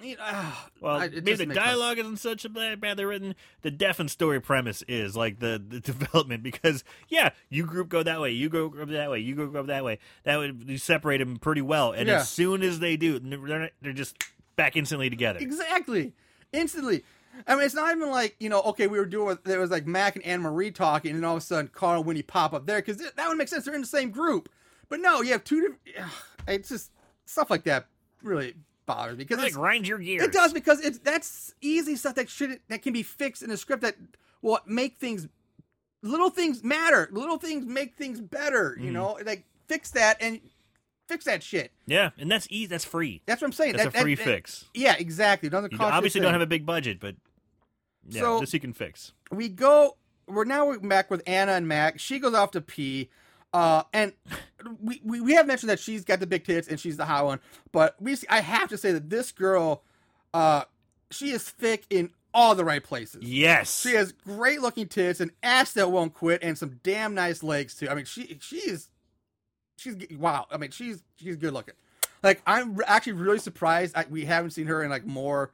you know, ah, [sighs] Well, I- maybe the dialogue isn't such a bad, badly written. The deaf and story premise is like the, the [laughs] development because yeah, you group go that way, you go group that way, you go group that way. That would you separate them pretty well, and Yeah. as soon as they do, they're not, they're just back instantly together. Exactly. Instantly. I mean, it's not even like, you know, okay, we were doing, there was like Mac and Anne Marie talking, and all of a sudden Carl and Winnie pop up there, because that would make sense. They're in the same group. But no, you have two different, [sighs] it's just stuff like that really bothers me. Because it it's, grind your gears. it does, because it's, that's easy stuff that should, that can be fixed in a script that will make things, little things matter. Little things make things better, Mm-hmm. you know? Like, fix that and fix that shit. Yeah, and that's easy. That's free. That's what I'm saying. That's That- a free that- fix. Yeah, exactly. It doesn't cost you obviously don't have a big budget, but yeah, So- this you can fix. we go we're now we're back with Anna and Mac. She goes off to pee. Uh, and we, we, we have mentioned that she's got the big tits and she's the hot one, but we I have to say that this girl, uh, she is thick in all the right places. Yes, She has great looking tits, an ass that won't quit, and some damn nice legs too. I mean, she she is she's wow. I mean, she's she's good looking. Like I'm actually really surprised I, we haven't seen her in like more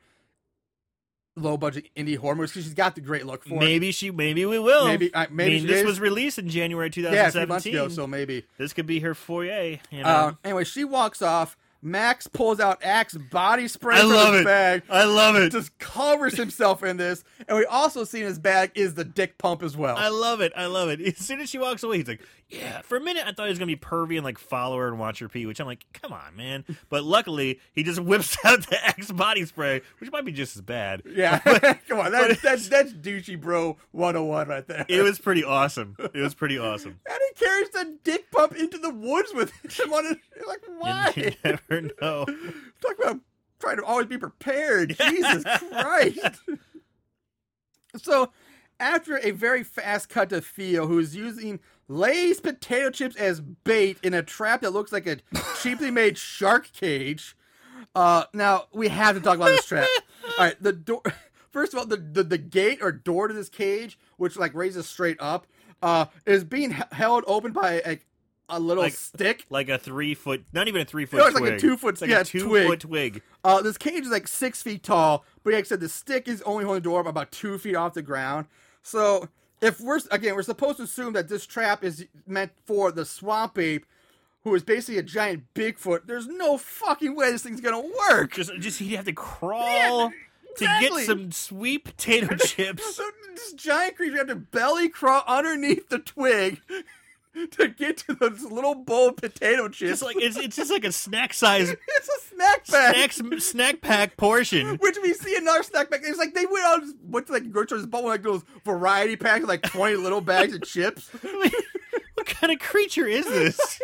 low budget indie horror movies because she's got the great look for it. Maybe she. Maybe we will. Maybe- I- maybe I mean, this is. was released in January Yeah, a few months 2017. ago, so maybe. this could be her foyer. You know, Uh, anyway, she walks off. Max pulls out Axe body spray I from love his it. bag. I love it. Just covers himself in this, and we also see in his bag is the dick pump as well. I love it. I love it. As soon as she walks away, he's like, "Yeah." For a minute, I thought he was gonna be pervy and like follow her and watch her pee, which I'm like, "Come on, man!" But luckily, he just [laughs] whips out the Axe body spray, which might be just as bad. yeah, [laughs] [laughs] come on, that's that's that's douchey bro 101 right there. It was pretty awesome. It was pretty awesome. and he carries the dick pump into the woods with [laughs] him on it. You're like, why? You never know. [laughs] Talk about trying to always be prepared. [laughs] Jesus Christ. So, after a very fast cut to Theo, who is using Lay's potato chips as bait in a trap that looks like a cheaply made shark cage. Uh, now we have to talk about this trap. All right, the door. First of all, the, the the gate or door to this cage, which like raises straight up, uh, is being held open by a, a little Like- stick. Like a three foot, not even a three foot. No, it's like a two foot- It's like yeah, a two twig. foot twig. Uh, this cage is like six feet tall, but like I said, the stick is only holding the door up about two feet off the ground. So if we're again, we're supposed to assume that this trap is meant for the swamp ape, who is basically a giant Bigfoot. There's no fucking way this thing's gonna work. Just, just he'd have to crawl to get some sweet potato [laughs] chips. So this giant creature had to belly crawl underneath the twig [laughs] to get to this little bowl of potato chips. Just like it's, it's just like a snack [laughs] size it's a snack bag. snack snack pack portion. Which we see another snack bag. It's like they went out and went to like grocery stores, bought one like those variety packs, like twenty little bags of chips. what kind of creature is this?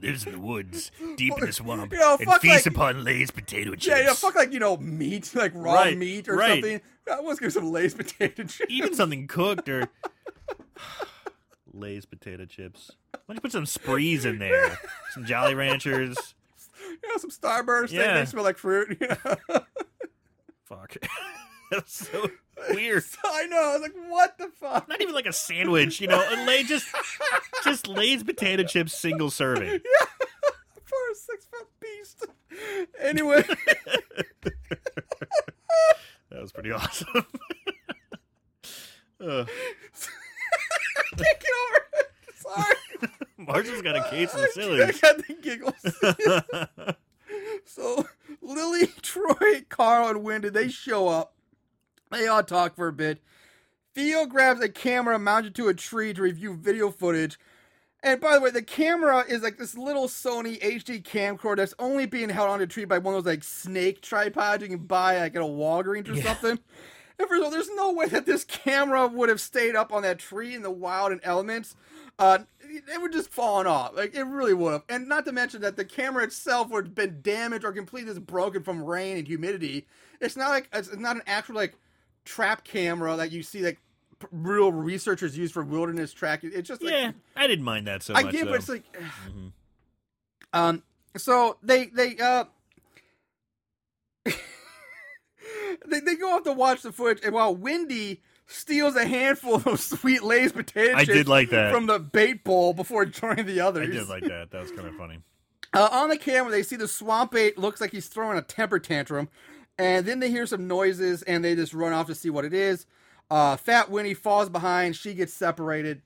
Lives in the woods, [laughs] deep in the swamp, You know, and feasts like- upon Lay's potato chips. Yeah, yeah, fuck like you know meat, [laughs] like raw Right, meat or right. something. I was get some Lay's potato chips. Even something cooked or [laughs] Lay's potato chips. Why don't you put some sprees in there? Some Jolly Ranchers. you know, some Starburst. Yeah. They smell like fruit. Yeah. Fuck. That's so [laughs] weird. I know. I was like, what the fuck? Not even like a sandwich, you know. A Lay just just Lay's potato chips single serving. [laughs] Yeah. For a six foot beast. Anyway, [laughs] That was pretty awesome. Uh, take it over. Sorry. Marshall's got a case of the I got the giggles. so Lily, Troy, Carl, and Wendy they show up. They all talk for a bit. Theo grabs a camera mounted to a tree to review video footage. And by the way, the camera is like this little Sony HD camcorder that's only being held on a tree by one of those like snake tripods you can buy like at a Walgreens or Yeah. something. And first of all, there's no way that this camera would have stayed up on that tree in the wild and elements. Uh, it would just fallen off. Like it really would have. And not to mention that the camera itself would have been damaged or completely just broken from rain and humidity. It's not like it's not an actual like trap camera that you see like real researchers use for wilderness tracking. It's just like yeah, I didn't mind that so I much. get, though. but it's like, mm-hmm. um, so they they uh. [laughs] They, they go off to watch the footage, and while Wendy steals a handful of those sweet Lay's potato I did like that. from the bait bowl before joining the others. I did like that. That was kind of funny. [laughs] Uh, on the camera, they see the swamp ape looks like he's throwing a temper tantrum, and then they hear some noises and they just run off to see what it is. Uh, Fat Winnie falls behind. She gets separated.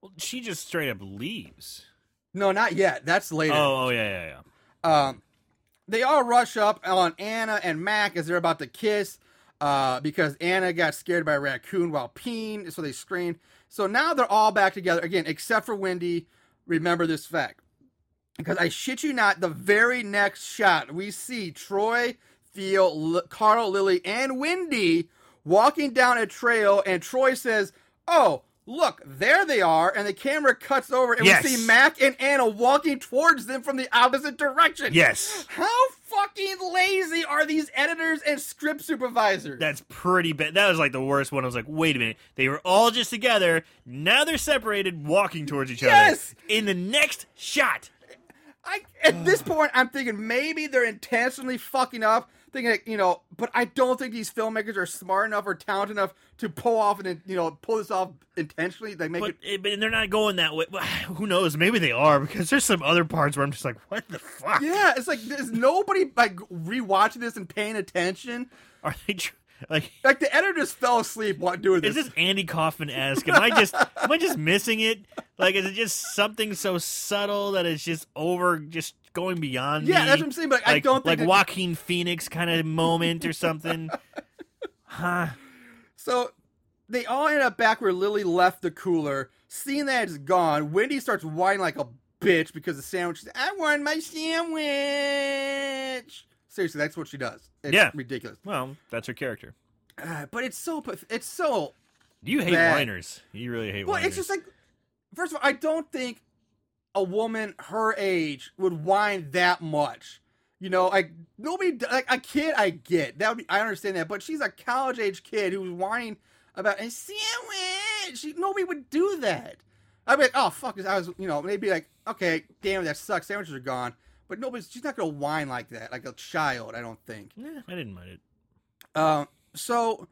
Well, she just straight up leaves. No, not yet. That's later. Oh, oh yeah, yeah, yeah. Um, they all rush up on Anna and Mac as they're about to kiss uh, because Anna got scared by a raccoon while peeing, so they screamed. So now they're all back together again, except for Wendy. Remember this fact. Because I shit you not, the very next shot, we see Troy, Theo, L- Carl, Lily, and Wendy walking down a trail, and Troy says, Oh, look, there they are. And the camera cuts over, and Yes. we see Mac and Anna walking towards them from the opposite direction. Yes, How fucking lazy are these editors and script supervisors? that's pretty bad. That was like the worst one. I was like, wait a minute, they were all just together. Now they're separated, walking towards each Yes! other. In the next shot, I at this point I'm thinking maybe they're intentionally fucking up, thinking you know, but I don't think these filmmakers are smart enough or talented enough to pull off and you know pull this off intentionally. They make but, it. eh, but they're not going that way. [sighs] Who knows? Maybe they are because there's some other parts where I'm just like, what the fuck? Yeah, it's like there's nobody like rewatching this and paying attention? Are they tr- like? Like the editor just fell asleep while doing this. Is this Andy Kaufman esque? Am I just am I just missing it? Like, is it just something so subtle that it's just over, just going beyond yeah, me? that's what I'm saying. But I don't like that- Joaquin Phoenix kind of moment or something. [laughs] Huh? So they all end up back where Lily left the cooler. Seeing that it's gone, Wendy starts whining like a bitch because the sandwich. I want my sandwich. Seriously, that's what she does. It's Yeah. ridiculous. Well, that's her character. Uh, but it's so it's so You hate Bad. whiners. You really hate well. whiners. It's just like first of all, I don't think a woman her age would whine that much. You know, like nobody, like a kid, I get that. Would be, I understand that, but she's a college age kid who's whining about a sandwich. She, nobody would do that. I'd be like, oh fuck, I was, you know, they'd be like, okay, damn, that sucks. Sandwiches are gone. But nobody's, she's not gonna whine like that, like a child. I don't think. Nah, I didn't mind it. Um, so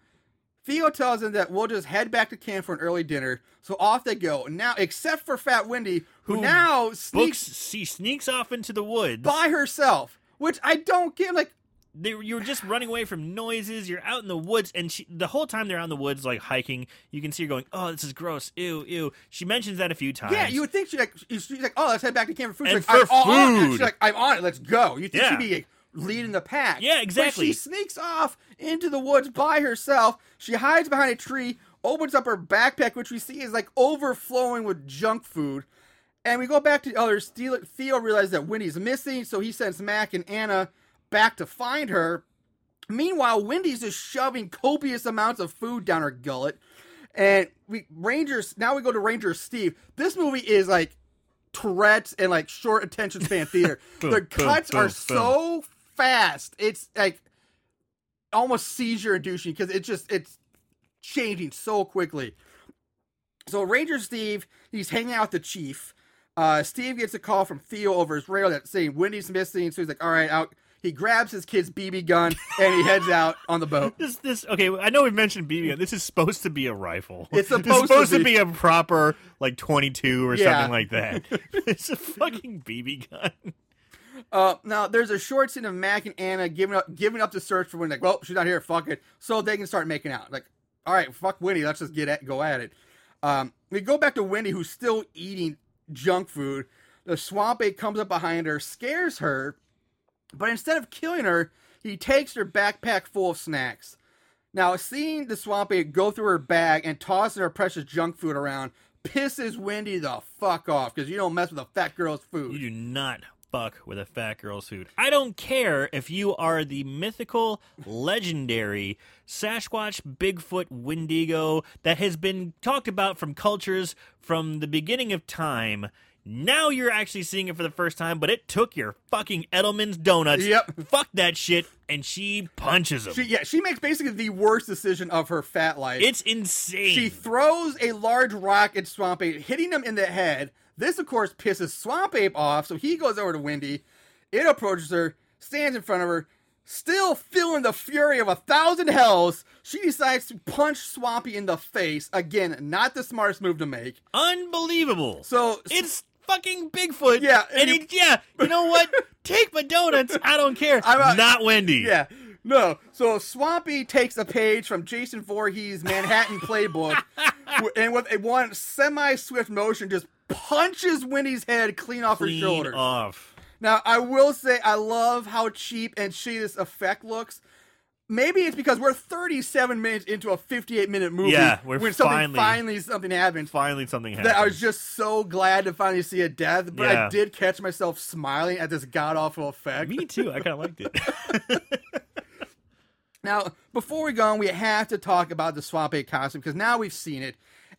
Theo tells them that we'll just head back to camp for an early dinner. So off they go. Now, except for Fat Wendy, who, Who now Books. sneaks She sneaks off into the woods. by herself, which I don't get. Like, they, you're just running away from noises. You're out in the woods, and she, the whole time they're out in the woods, like hiking, you can see her going, "Oh, this is gross. Ew, ew." She mentions that a few times. yeah, you would think she's like, she's like, oh, let's head back to camp for food. And She's like, for I'm on it. food. She's like, I'm on it. Let's go. You think Yeah. she'd be like, leading the pack? Yeah, But exactly. she sneaks off into the woods by herself. She hides behind a tree, opens up her backpack, which we see is like overflowing with junk food. And we go back to the others. Theo, Theo realizes that Wendy's missing, so he sends Mac and Anna back to find her. Meanwhile, Wendy's just shoving copious amounts of food down her gullet. And we Rangers now we go to Ranger Steve. This movie is like Tourette's and like short attention span [laughs] theater. The cuts are so fast. It's like almost seizure inducing because it's just it's changing so quickly. So Ranger Steve, he's hanging out with the chief. Uh, Steve gets a call from Theo over his radio that saying Wendy's missing. So he's like, "All right, out." He grabs his kid's BB gun and he heads out on the boat. This, this, okay. I know we mentioned BB gun. This is supposed to be a rifle. It's This is supposed to supposed to be. be. a proper like 22 or Yeah. something like that. [laughs] it's a fucking BB gun. Uh, now there's a short scene of Mac and Anna giving up giving up the search for Winnie. Like, well, she's not here. Fuck it. So they can start making out. Like, all right, fuck Winnie. Let's just get at go at it. Um, we go back to Wendy, who's still eating junk food. the swamp ape comes up behind her, scares her, but instead of killing her, he takes her backpack full of snacks. Now, seeing the swamp ape go through her bag and tossing her precious junk food around pisses Wendy the fuck off because you don't mess with a fat girl's food. You do not fuck with a fat girl's food. I don't care if you are the mythical, legendary Sasquatch, Bigfoot, Wendigo that has been talked about from cultures from the beginning of time. Now you're actually seeing it for the first time, but it took your fucking Entenmann's donuts. Yep. Fuck that shit, and she punches him. She, yeah, she makes basically the worst decision of her fat life. it's insane. She throws a large rock at Swampy, hitting him in the head. This, of course, pisses Swamp Ape off, so he goes over to Wendy. It approaches her, stands in front of her. Still feeling the fury of a thousand hells, she decides to punch Swampy in the face. Again, not the smartest move to make. Unbelievable. So it's fucking Bigfoot. Yeah, and he, yeah, you know what? [laughs] Take my donuts. I don't care. I'm not Wendy. Yeah. No. So Swampy takes a page from Jason Voorhees' Manhattan Playbook, [laughs] and with a one semi-swift motion, just punches Winnie's head clean off her Clean shoulders. off. Now, I will say, I love how cheap and shitty this effect looks. Maybe it's because we're 37 minutes into a 58 minute movie. Yeah, we're when something finally- finally something happens. Finally, something happened. That I was just so glad to finally see a death, but Yeah. I did catch myself smiling at this god awful effect. Me too. I kind of liked it. [laughs] Now, before we go on, we have to talk about the Swamp Ape costume because now we've seen it,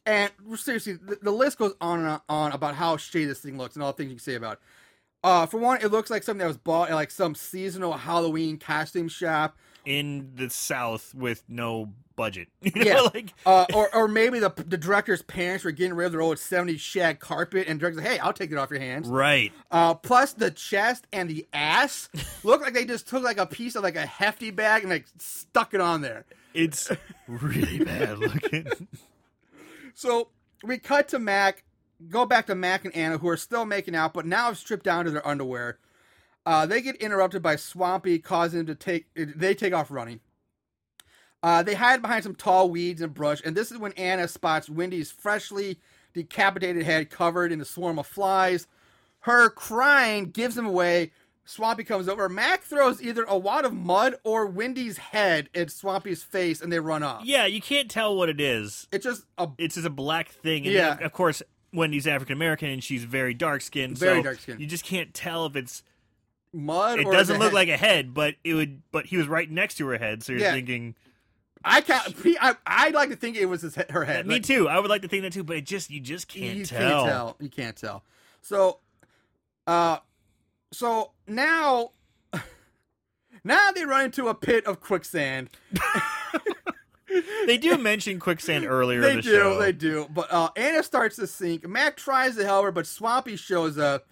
and seriously, the, the list goes on and on about how shitty this thing looks and all the things you can say about. it. Uh, for one, it looks like something that was bought at like some seasonal Halloween costume shop. In the South with no budget. [laughs] You know, Yeah. like Uh, or, or maybe the the director's parents were getting rid of their old 70s shag carpet, and director's like, hey, I'll take it off your hands. right. Uh, plus the chest and the ass [laughs] look like they just took like a piece of like a hefty bag and like stuck it on there. It's really bad looking. [laughs] So we cut to Mac, go back to Mac and Anna, who are still making out, but now have stripped down to their underwear. Uh, they get interrupted by Swampy, causing them to take. They take off running. Uh, they hide behind some tall weeds and brush, and this is when Anna spots Wendy's freshly decapitated head covered in a swarm of flies. Her crying gives him away. Swampy comes over. Mac throws either a wad of mud or Wendy's head at Swampy's face, and they run off. yeah, you can't tell what it is. It's just a It's just a black thing. And Yeah. of course, Wendy's African American and she's very dark skinned. Very so dark-skinned. You just can't tell if it's. mud. It doesn't look head. like a head, but it would. But he was right next to her head, so you're Yeah. thinking. I can't. I, I'd like to think it was his, her head. Me Like, too. I would like to think that too, but it just you just can't you tell. can't tell. You can't tell. So, uh, so now, [laughs] now they run into a pit of quicksand. They do mention quicksand earlier They in the do, show. they do. But uh, Anna starts to sink. Mac tries to help her, but Swampy shows up.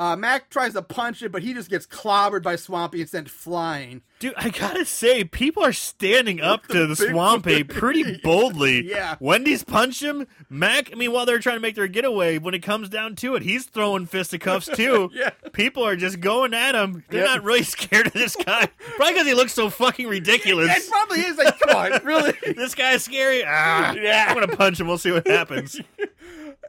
Uh, Mac tries to punch it, but he just gets clobbered by Swampy and sent flying. Dude, I gotta say, people are standing up to the big- swamp ape [laughs] pretty boldly. Yeah. Wendy's punched him. Mac, I mean, while they're trying to make their getaway, when it comes down to it, he's throwing fisticuffs [laughs] too. Yeah. People are just going at him. They're Yeah. not really [laughs] scared of this guy. Probably because he looks so fucking ridiculous. It probably is like, come on, really? this guy's scary. Ah, Yeah. I'm gonna punch him. We'll see what happens.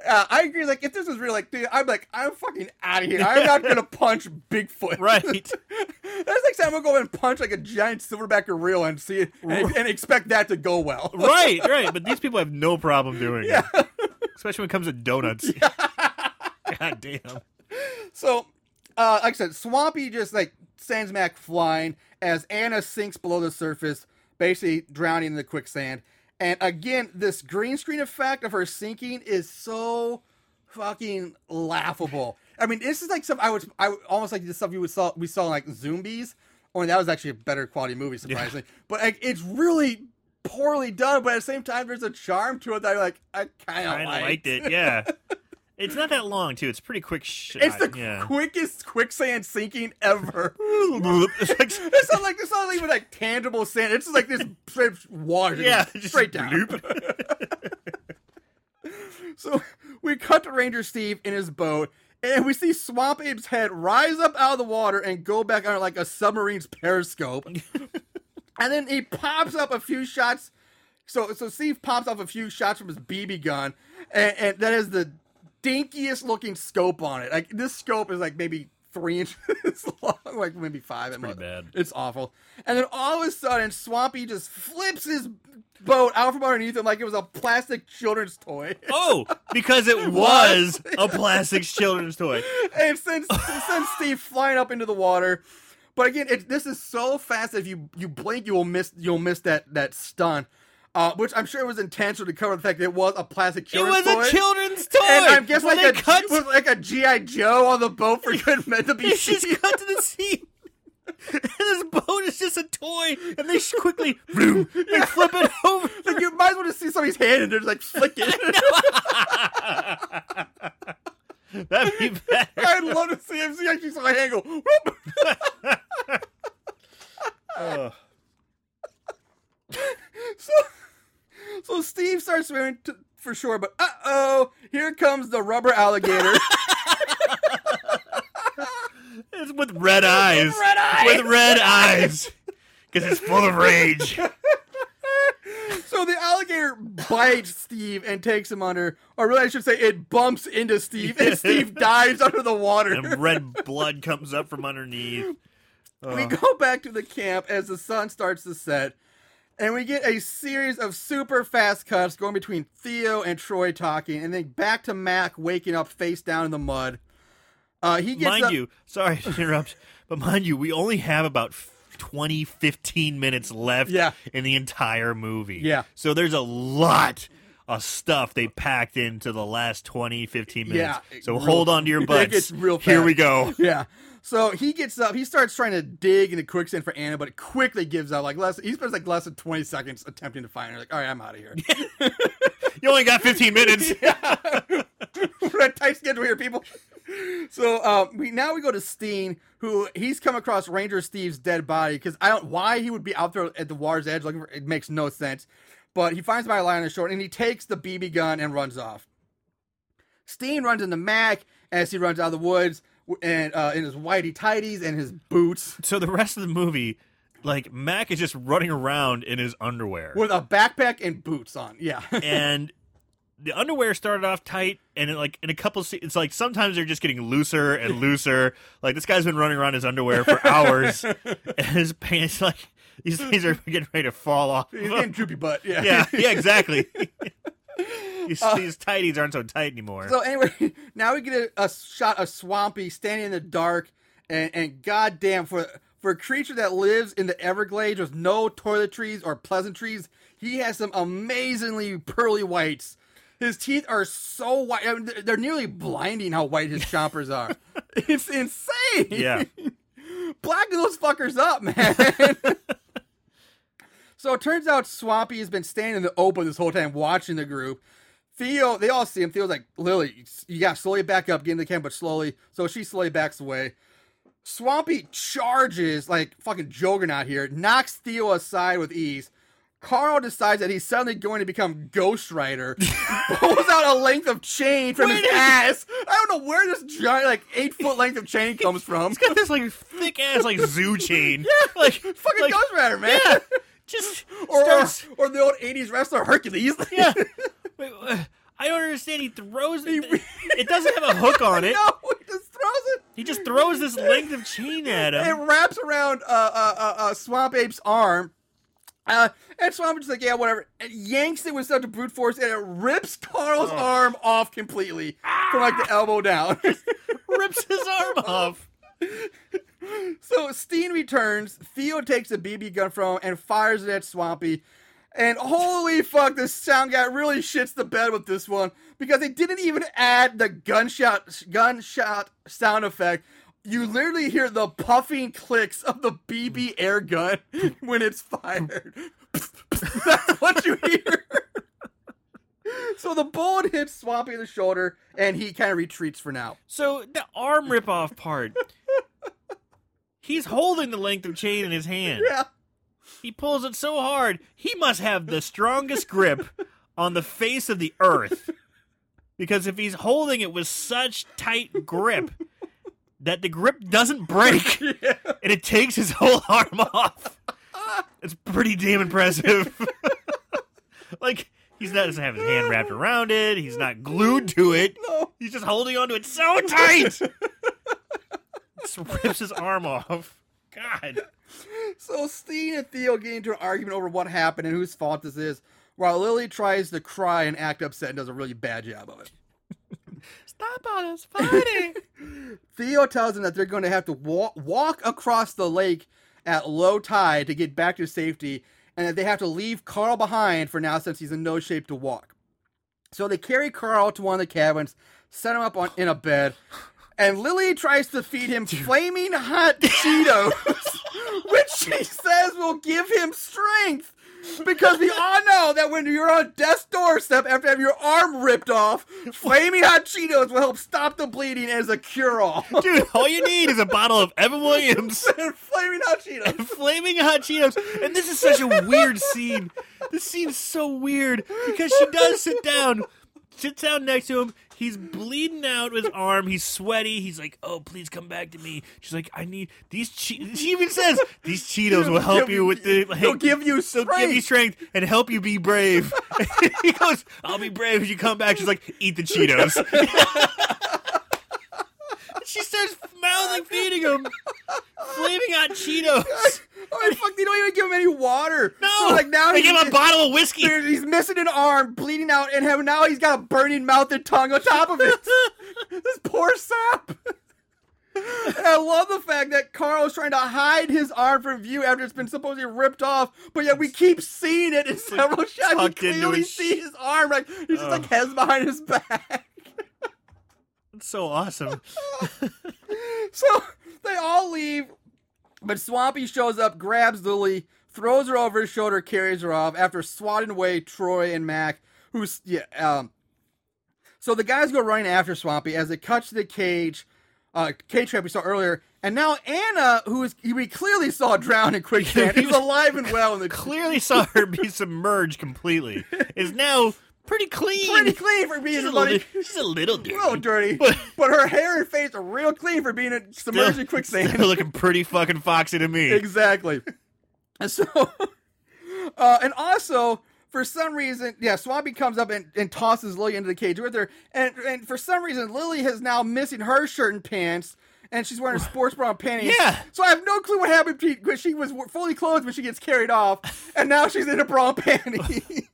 Uh, I agree. Like, if this was real, like, dude, I'm like, I'm fucking out of here. I'm not gonna [laughs] punch Bigfoot. right. [laughs] That's like saying I'm gonna go and punch like a giant silverback gorilla and see it and, and expect that to go well. [laughs] Right, right. But these people have no problem doing Yeah. it. Especially when it comes to donuts. God damn. So, uh, like I said, Swampy just like sends Mac flying as Anna sinks below the surface, basically drowning in the quicksand. And again, this green screen effect of her sinking is so fucking laughable. I mean, this is like some I would I would almost like the stuff you would saw we saw like Zombies. Only that was actually a better quality movie, surprisingly. But like, it's really poorly done. But at the same time, there's a charm to it that I like. I kind of Kind of liked it, yeah. [laughs] It's not that long too. It's pretty quick shot. It's the yeah. quickest quicksand sinking ever. [laughs] it's like, It's not like it's not even like tangible sand. It's just like this [laughs] straight water, yeah, straight down. [laughs] So we cut to Ranger Steve in his boat, and we see Swamp Ape's head rise up out of the water and go back on like a submarine's periscope. and then he pops up a few shots. So so Steve pops off a few shots from his BB gun, and, and that is the dinkiest looking scope on it. Like this scope is like maybe three [laughs] inches long, like maybe five. It's pretty bad. It's awful. And then all of a sudden, Swampy just flips his boat out from underneath him like it was a plastic children's toy. [laughs] Oh, because it was a plastic children's toy. and sends, sends Steve flying up into the water. But again, it, this is so fast that if you you blink, you will miss you'll miss that that stun. Uh, which I'm sure it was intentional to cover the fact that it was a plastic children's toy. It was toy. a children's toy. and I guess like a cut, was like a GI Joe on the boat for good [laughs] men to be they just cut to the scene. [laughs] And this boat is just a toy, and they quickly [laughs] vroom, they flip it over. Like you might as well just see somebody's hand and they're just like flicking. That'd be better. I'd love to see him see actually saw a hand go. whoop. So, so Steve starts swimming to, for sure, but uh oh, here comes the rubber alligator. [laughs] It's with red eyes. red eyes. With red eyes. Because it's full of rage. [laughs] so the alligator bites Steve and takes him under, or really, I should say, it bumps into Steve, and Steve [laughs] dives under the water. And red blood comes up from underneath. We go back to the camp as the sun starts to set, and we get a series of super fast cuts going between Theo and Troy talking, and then back to Mac waking up face down in the mud. Uh, he gets mind up- you, sorry to interrupt, but mind you, we only have about 20, 15 minutes left Yeah. in the entire movie. Yeah. So there's a lot of stuff they packed into the last 20, 15 minutes. Yeah, so real- hold on to your [laughs] it butts. gets real fast. Here we go. Yeah. So he gets up. He starts trying to dig into quicksand for Anna, but it quickly gives up. Like less, he spends like less than twenty seconds attempting to find her. Like, all right, I'm out of here. [laughs] You only got 15 minutes. [laughs] We're on a tight schedule here, people. So um, we now we go to Steen, who he's come across Ranger Steve's dead body because I don't why he would be out there at the water's edge looking for it makes no sense. But he finds my line on the shore and he takes the BB gun and runs off. Steen runs into Mac as he runs out of the woods and uh, in his whitey tighties and his boots So the rest of the movie, like, Mac is just running around in his underwear. with a backpack and boots on. Yeah. [laughs] and the underwear started off tight and it, like in a couple se- it's like sometimes they're just getting looser and looser like this guy's been running around his underwear for hours [laughs] and his pants like these things are getting ready to fall off He's getting droopy butt. Yeah. yeah yeah exactly [laughs] [laughs] these, uh, these tighties aren't so tight anymore So anyway, [laughs] now we get a, a shot of Swampy standing in the dark, and, and goddamn, for for a creature that lives in the Everglades with no toiletries or pleasantries, he has some amazingly pearly whites. His teeth are so white; I mean, they're- they're nearly blinding how white his chompers are. [laughs] it's insane. yeah Blacken those fuckers up, man. So it turns out Swampy has been standing in the open this whole time watching the group. Theo, they all see him. Theo's like, Lily, you got slowly back up, get in the camp, but slowly. So she slowly backs away. Swampy charges like fucking juggernaut here, knocks Theo aside with ease. Carl decides that he's suddenly going to become Ghost Rider, [laughs] pulls out a length of chain from his Wait a- ass. I don't know where this giant, like eight foot length of chain comes from. he's got this like thick ass like zoo chain [laughs] Yeah, like Fucking like, Ghost Rider, man. yeah just or, starts or the old 80s wrestler Hercules. [laughs] yeah [laughs] Wait, uh, I don't understand he throws it it doesn't have a hook [laughs] on it no, he just throws it. He just throws this length of chain at him. It wraps around uh, uh, uh, uh, Swamp Ape's arm. Uh, and Swamp Ape's like, yeah, whatever. And yanks it with such a brute force, and it rips Carl's arm off completely from like the elbow down. rips his arm off. So Steen returns. Theo takes a BB gun from him and fires it at Swampy. And holy fuck, this sound guy really shits the bed with this one because they didn't even add the gunshot gunshot sound effect. You literally hear the puffing clicks of the BB air gun [laughs] when it's fired. [laughs] That's what you hear. so the bullet hits Swampy in the shoulder, and he kind of retreats for now. So the arm rip off part. He's holding the length of chain in his hand. [laughs] Yeah. He pulls it so hard, he must have the strongest grip on the face of the earth. Because if he's holding it with such tight grip that the grip doesn't break [laughs] and it takes his whole arm off, it's pretty damn impressive. [laughs] like, he's not doesn't have his hand wrapped around it, he's not glued to it. No. He's just holding onto it so tight. Just [laughs] rips his arm off. God. So Steen and Theo get into an argument over what happened and whose fault this is, while Lily tries to cry and act upset and does a really bad job of it. Stop all this fighting. Theo tells them that they're going to have to walk, walk across the lake at low tide to get back to safety, and that they have to leave Carl behind for now since he's in no shape to walk. So they carry Carl to one of the cabins, set him up on in a bed, and Lily tries to feed him flaming hot [laughs] Cheetos, which she says will give him strength. Because we all know that when you're on death's doorstep after having your arm ripped off, flaming hot Cheetos will help stop the bleeding as a cure-all. Dude, all you need is a bottle of Evan Williams [laughs] and flaming hot Cheetos. and flaming hot Cheetos. And this is such a weird scene. This scene's so weird because she does sit down, sits down next to him. He's bleeding out his arm. He's sweaty. He's like, "Oh, please come back to me." She's like, "I need these." Che-. She even says, "These Cheetos will help you with the. Like, They'll give you They'll give you strength. strength and help you be brave." [laughs] he goes, "I'll be brave if you come back." She's like, "Eat the Cheetos." [laughs] she starts mouthing feeding him flaming hot Cheetos. Oh my fuck! They don't even give him any water. No, so like now they give him a bottle of whiskey. he's missing an arm, bleeding out, and now he's got a burning mouth and tongue on top of it. [laughs] this poor sap. And I love the fact that Carl's trying to hide his arm from view after it's been supposedly ripped off, but yet we keep seeing it in several shots. You clearly see his arm, like he's just like heads behind his back. It's so awesome. [laughs] So they all leave, but Swampy shows up, grabs Lily, throws her over his shoulder, carries her off after swatting away Troy and Mac, who's yeah. Um, so the guys go running after Swampy as they cut to the cage, uh, cage trap we saw earlier, and now Anna, who is we clearly saw drown in quicksand, [laughs] is alive and well in the Clearly saw her be submerged completely. Is now pretty clean. pretty clean for being She's a, little, she's a little dirty. A little dirty, [laughs] But- but her hair and face are real clean for being a submerged in quicksand. [laughs] Still looking pretty fucking foxy to me. Exactly. And so, [laughs] uh, and also for some reason, yeah, Swampy comes up and, and tosses Lily into the cage with her, and and for some reason, Lily has now missing her shirt and pants. And she's wearing a sports bra and panties. Yeah. So I have no clue what happened because she was fully clothed when she gets carried off, and now she's in a bra and panties.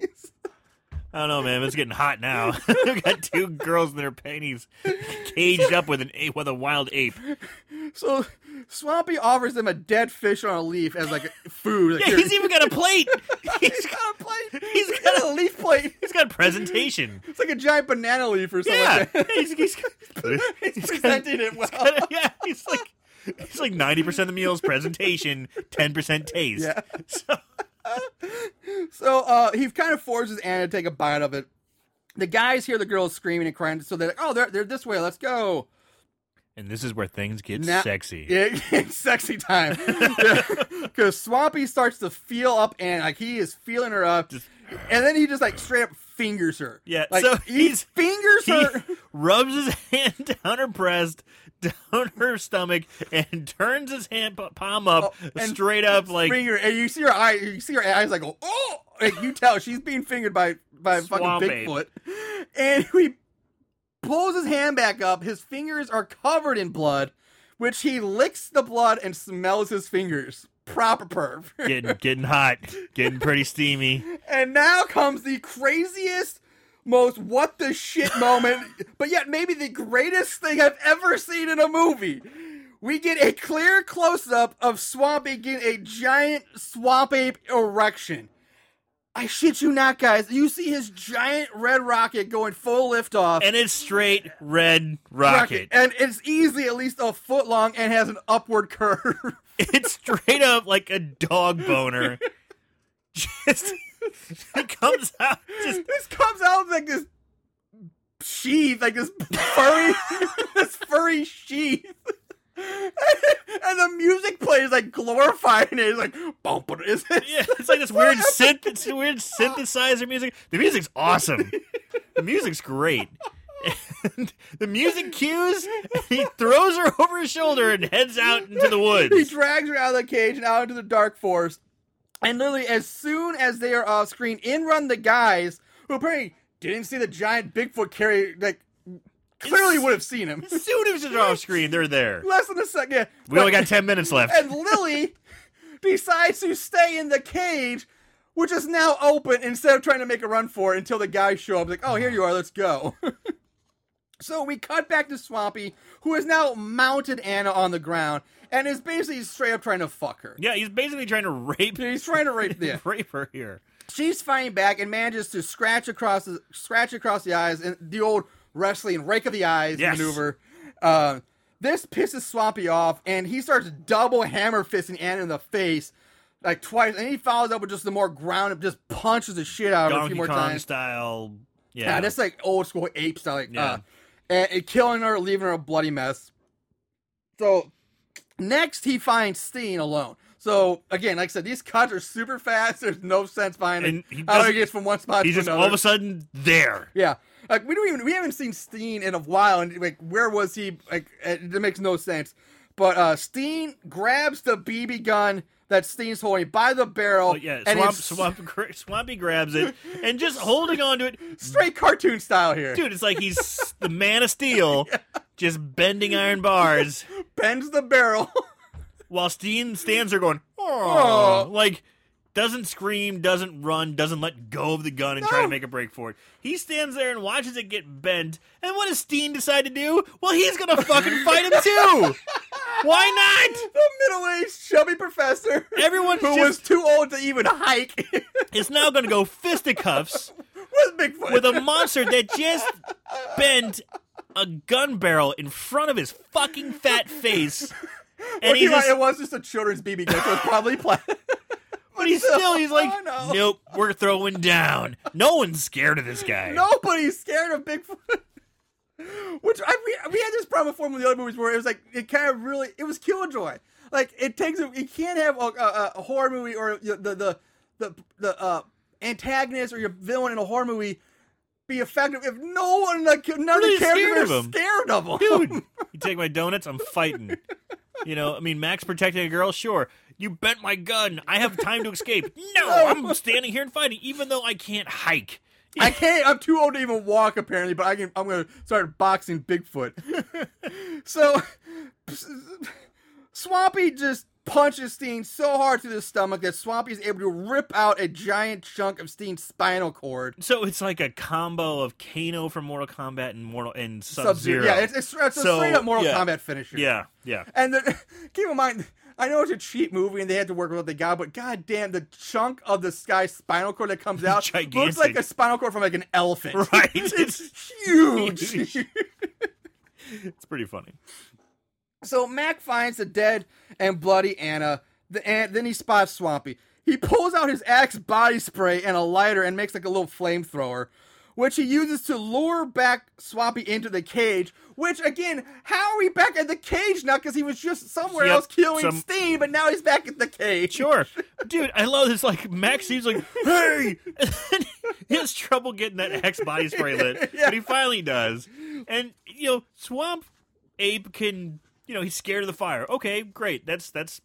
I don't know, man. It's getting hot now. [laughs] We've got two girls in their panties caged up with an ape, with a wild ape. so Swampy offers them a dead fish on a leaf as like food. Like, Yeah, he's even [laughs] got a plate. he's got a plate. He's got a leaf plate. he's got a presentation. It's like a giant banana leaf or something. Yeah, like he's, he's, [laughs] He's he's presenting it well. got- yeah, he's like he's like ninety percent of the meals presentation, ten percent taste. Yeah. So, [laughs] So uh, he kind of forces Anna to take a bite of it. The guys hear the girls screaming and crying, so they're like, "Oh, they're they're this way. Let's go." and this is where things get Now- sexy. [laughs] Yeah, it's sexy time. [laughs] Because Swampy starts to feel up and like he is feeling her up, and then he just like straight up fingers her. Yeah, like so he he's- fingers He her. rubs his hand down her breast, [laughs] down her stomach, and turns his hand palm up Oh, straight up like finger, and you see her eye. You see her eyes like, oh, like you tell she's being fingered by by fucking ape. Bigfoot, and he pulls his hand back up. His fingers are covered in blood, which he licks the blood and smells his fingers. Proper perv. getting getting hot, getting pretty steamy. [laughs] and now comes the craziest. Most what the shit moment, but yet maybe the greatest thing I've ever seen in a movie. We get a clear close up of Swamp Ape getting a giant Swamp Ape erection. I shit you not, guys. You see his giant red rocket going full lift off. And it's straight red rocket. And it's easily at least a foot long and has an upward curve. [laughs] It's straight up like a dog boner. [laughs] Just it comes out just this comes out like this sheath, like this furry, [laughs] this furry sheath. and the music plays like glorifying it. It's like, bump. Is it? yeah, it's like this weird synth it's weird synthesizer music. The music's awesome. The music's great. And the music cues, he throws her over his shoulder and heads out into the woods. He drags her out of the cage and out into the dark forest. And literally, as soon as they are off screen, in run the guys who apparently didn't see the giant Bigfoot carry like clearly would have seen him. As soon as they're off screen, they're there. [laughs] Less than a second. Yeah. We only got ten minutes left. and Lily [laughs] decides to stay in the cage, which is now open instead of trying to make a run for it until the guys show up. Like, oh, here you are, let's go. [laughs] so we cut back to Swampy, who has now mounted Anna on the ground and is basically straight up trying to fuck her. Yeah, he's basically trying to rape He's trying to rape [laughs] the. rape her here. She's fighting back and manages to scratch across the scratch across the eyes and the old wrestling rake of the eyes Yes. maneuver. Uh, this pisses Swampy off, and he starts double hammer fisting Anna in the face like twice, and he follows up with just the more ground, just punches the shit out of her a few more Kong times. style. Yeah, Yeah, that's like old school ape style, like, Yeah. uh, and, and killing her, leaving her a bloody mess. So next, he finds Steen alone. So again, like I said, these cuts are super fast. There's no sense it. And he How he gets from one spot to another. he's to just another. all of a sudden there. Yeah, like we don't even we haven't seen Steen in a while, and like where was he? Like it, it makes no sense. But uh Steen grabs the BB gun that Steen's holding by the barrel, Oh, yeah, Swamp, Swamp, [laughs] Swampy grabs it and just holding on to it. straight cartoon style here. Dude, it's like he's [laughs] the man of steel, just bending iron bars Bends the barrel. [laughs] while Steen stands there going, Aw. oh, like doesn't scream, doesn't run, doesn't let go of the gun and try to make a break for it. He stands there and watches it get bent. And what does Steen decide to do? Well, he's gonna fucking fight him too. Why not? the middle-aged chubby professor, everyone who just- was too old to even hike, [laughs] Is now gonna go fisticuffs [laughs] with Bigfoot. with a monster that just bent a gun barrel in front of his fucking fat face. And Well, he just, it was just a children's BB gun, so it's probably plastic. [laughs] but he's still, he's like, nope, we're throwing down. No one's scared of this guy. Nobody's scared of Bigfoot. Which I we, we had this problem before with the other movies where it was like it kind of really it was Killjoy. Like it takes a, you can't have a, a, a horror movie or the the the the, uh, antagonist or your villain in a horror movie be effective if no one like none of the characters are scared of him. Dude, [laughs] you take my donuts, I'm fighting. You know, I mean, Mac's protecting a girl, sure. You bent my gun. I have time to escape. [laughs] No, I'm standing here and fighting, even though I can't hike. I can't. I'm too old to even walk apparently, but I can. I'm gonna start boxing Bigfoot. [laughs] so, Swampy just punches Steen so hard through the stomach that Swampy is able to rip out a giant chunk of Steen's spinal cord. So it's like a combo of Kano from Mortal Kombat and Mortal and Sub Sub-Zero. Zero. Yeah, it's, it's, it's a So, straight up Mortal yeah. Kombat finisher. yeah, yeah. And the, [laughs] keep in mind, I know it's a cheap movie and they had to work with what they got, but goddamn, the chunk of the guy's spinal cord that comes [laughs] out looks like a spinal cord from like an elephant. [laughs] Right. it's [laughs] huge. Huge. It's pretty funny. So Mac finds the dead and bloody Anna. The, and then he spots Swampy. He pulls out his Axe body spray and a lighter and makes like a little flamethrower, which he uses to lure back Swampy into the cage. Which again, how are we back at the cage now? Because he was just somewhere Yep, else killing some- Steen, but now he's back at the cage. Sure. [laughs] Dude, I love this. Like, Max seems like, hey! [laughs] He has trouble getting that Axe body spray lit, [laughs] Yeah. but he finally does. And, you know, Swamp Ape can, you know, he's scared of the fire. Okay, great. That's, that's,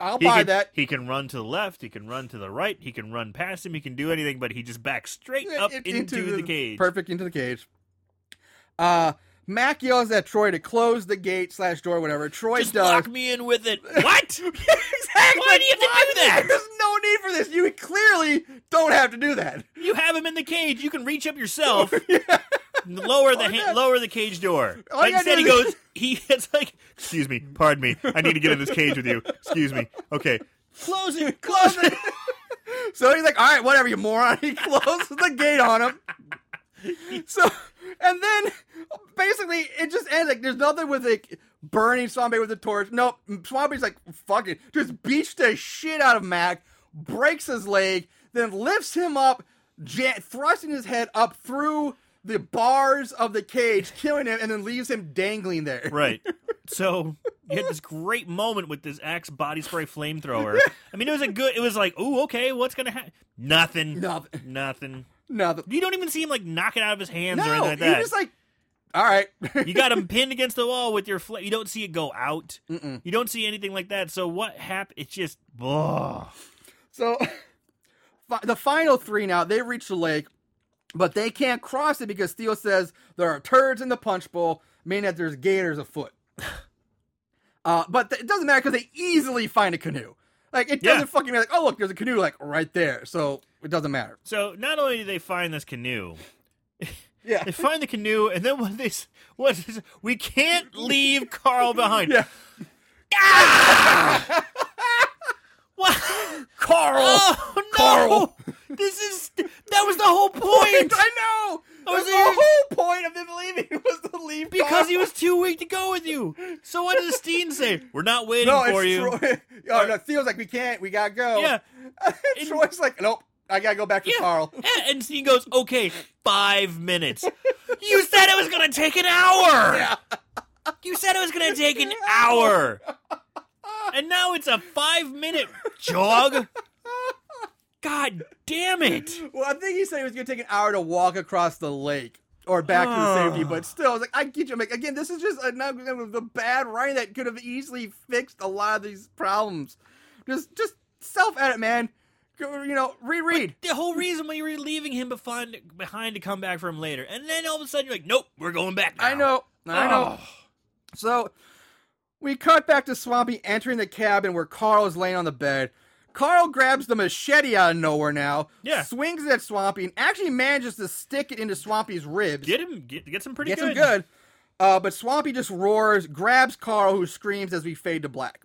I'll he buy can, that. He can run to the left, he can run to the right, he can run past him, he can do anything, but he just backs straight up It- into, the, cage. Perfect into the cage. Uh, Mac yells at Troy to close the gate slash door, whatever. Troy Just does. lock me in with it. What? [laughs] exactly. Why do you have to do that? There's no need for this. You clearly don't have to do that. You have him in the cage. You can reach up yourself. [laughs] [laughs] Lower the ha- lower the cage door. All you Instead, he is- goes. [laughs] He it's like, excuse me, pardon me. I need to get in this cage with you. Excuse me. Okay, close it. [laughs] Close it. So he's like, all right, whatever, you moron. He closes the gate on him. So, and then basically it just ends like there's nothing with like burning Swampy with a torch. Nope. Swampy's like, fuck it. Just beats the shit out of Mac, breaks his leg, then lifts him up, ja- thrusting his head up through the bars of the cage, killing him, and then leaves him dangling there. Right. [laughs] So you had this great moment with this Axe body spray flamethrower. [laughs] I mean, it was a good. It was like, ooh, okay, what's gonna happen? Nothing. Nothing. Nothing. Nothing. You don't even see him like knock it out of his hands or anything like that. just like, all right. [laughs] You got him pinned against the wall with your flame. You don't see it go out. You don't see anything like that. So what happened? It's just, ugh. So, the final three now, they reach the lake, But they can't cross it because Theo says there are turds in the punch bowl, meaning that there's gators afoot. [laughs] Uh, but th- it doesn't matter because they easily find a canoe. Like it doesn't fucking be like, oh look, there's a canoe like right there. So it doesn't matter. So not only do they find this canoe, [laughs] Yeah. [laughs] they find the canoe, and then what they s- what is we can't leave Carl behind. Yeah. What? Carl. Oh no! Carl. This is that was the whole [laughs] point. I know. That was the whole point of them leaving [laughs] was to leave Because Carl. he was too weak to go with you. So what does Steen say? We're not waiting no, for you. Troy. [laughs] Oh no, Theo's like we can't, we gotta go. Yeah. And Troy's like, nope, I gotta go back to Yeah. Carl. And Steen goes, okay, five minutes. You said it was gonna take an hour. Yeah. You said it was gonna take an hour. And now it's a five minute jog. God damn it. Well, I think he said it was gonna take an hour to walk across the lake or back to the safety, but still, I was like, I get you. I'm like, again, this is just another of the bad writing that could have easily fixed a lot of these problems. Just, just self edit, man. You know, reread. The whole reason why you were leaving him behind, behind to come back for him later. And then all of a sudden you're like, nope, we're going back now. I know, I know. Oh. So we cut back to Swampy entering the cabin where Carl is laying on the bed. Carl grabs the machete out of nowhere now, Yeah. swings it at Swampy, and actually manages to stick it into Swampy's ribs. Get him, get, get some pretty Gets good. him good. Uh, but Swampy just roars, grabs Carl, who screams as we fade to black.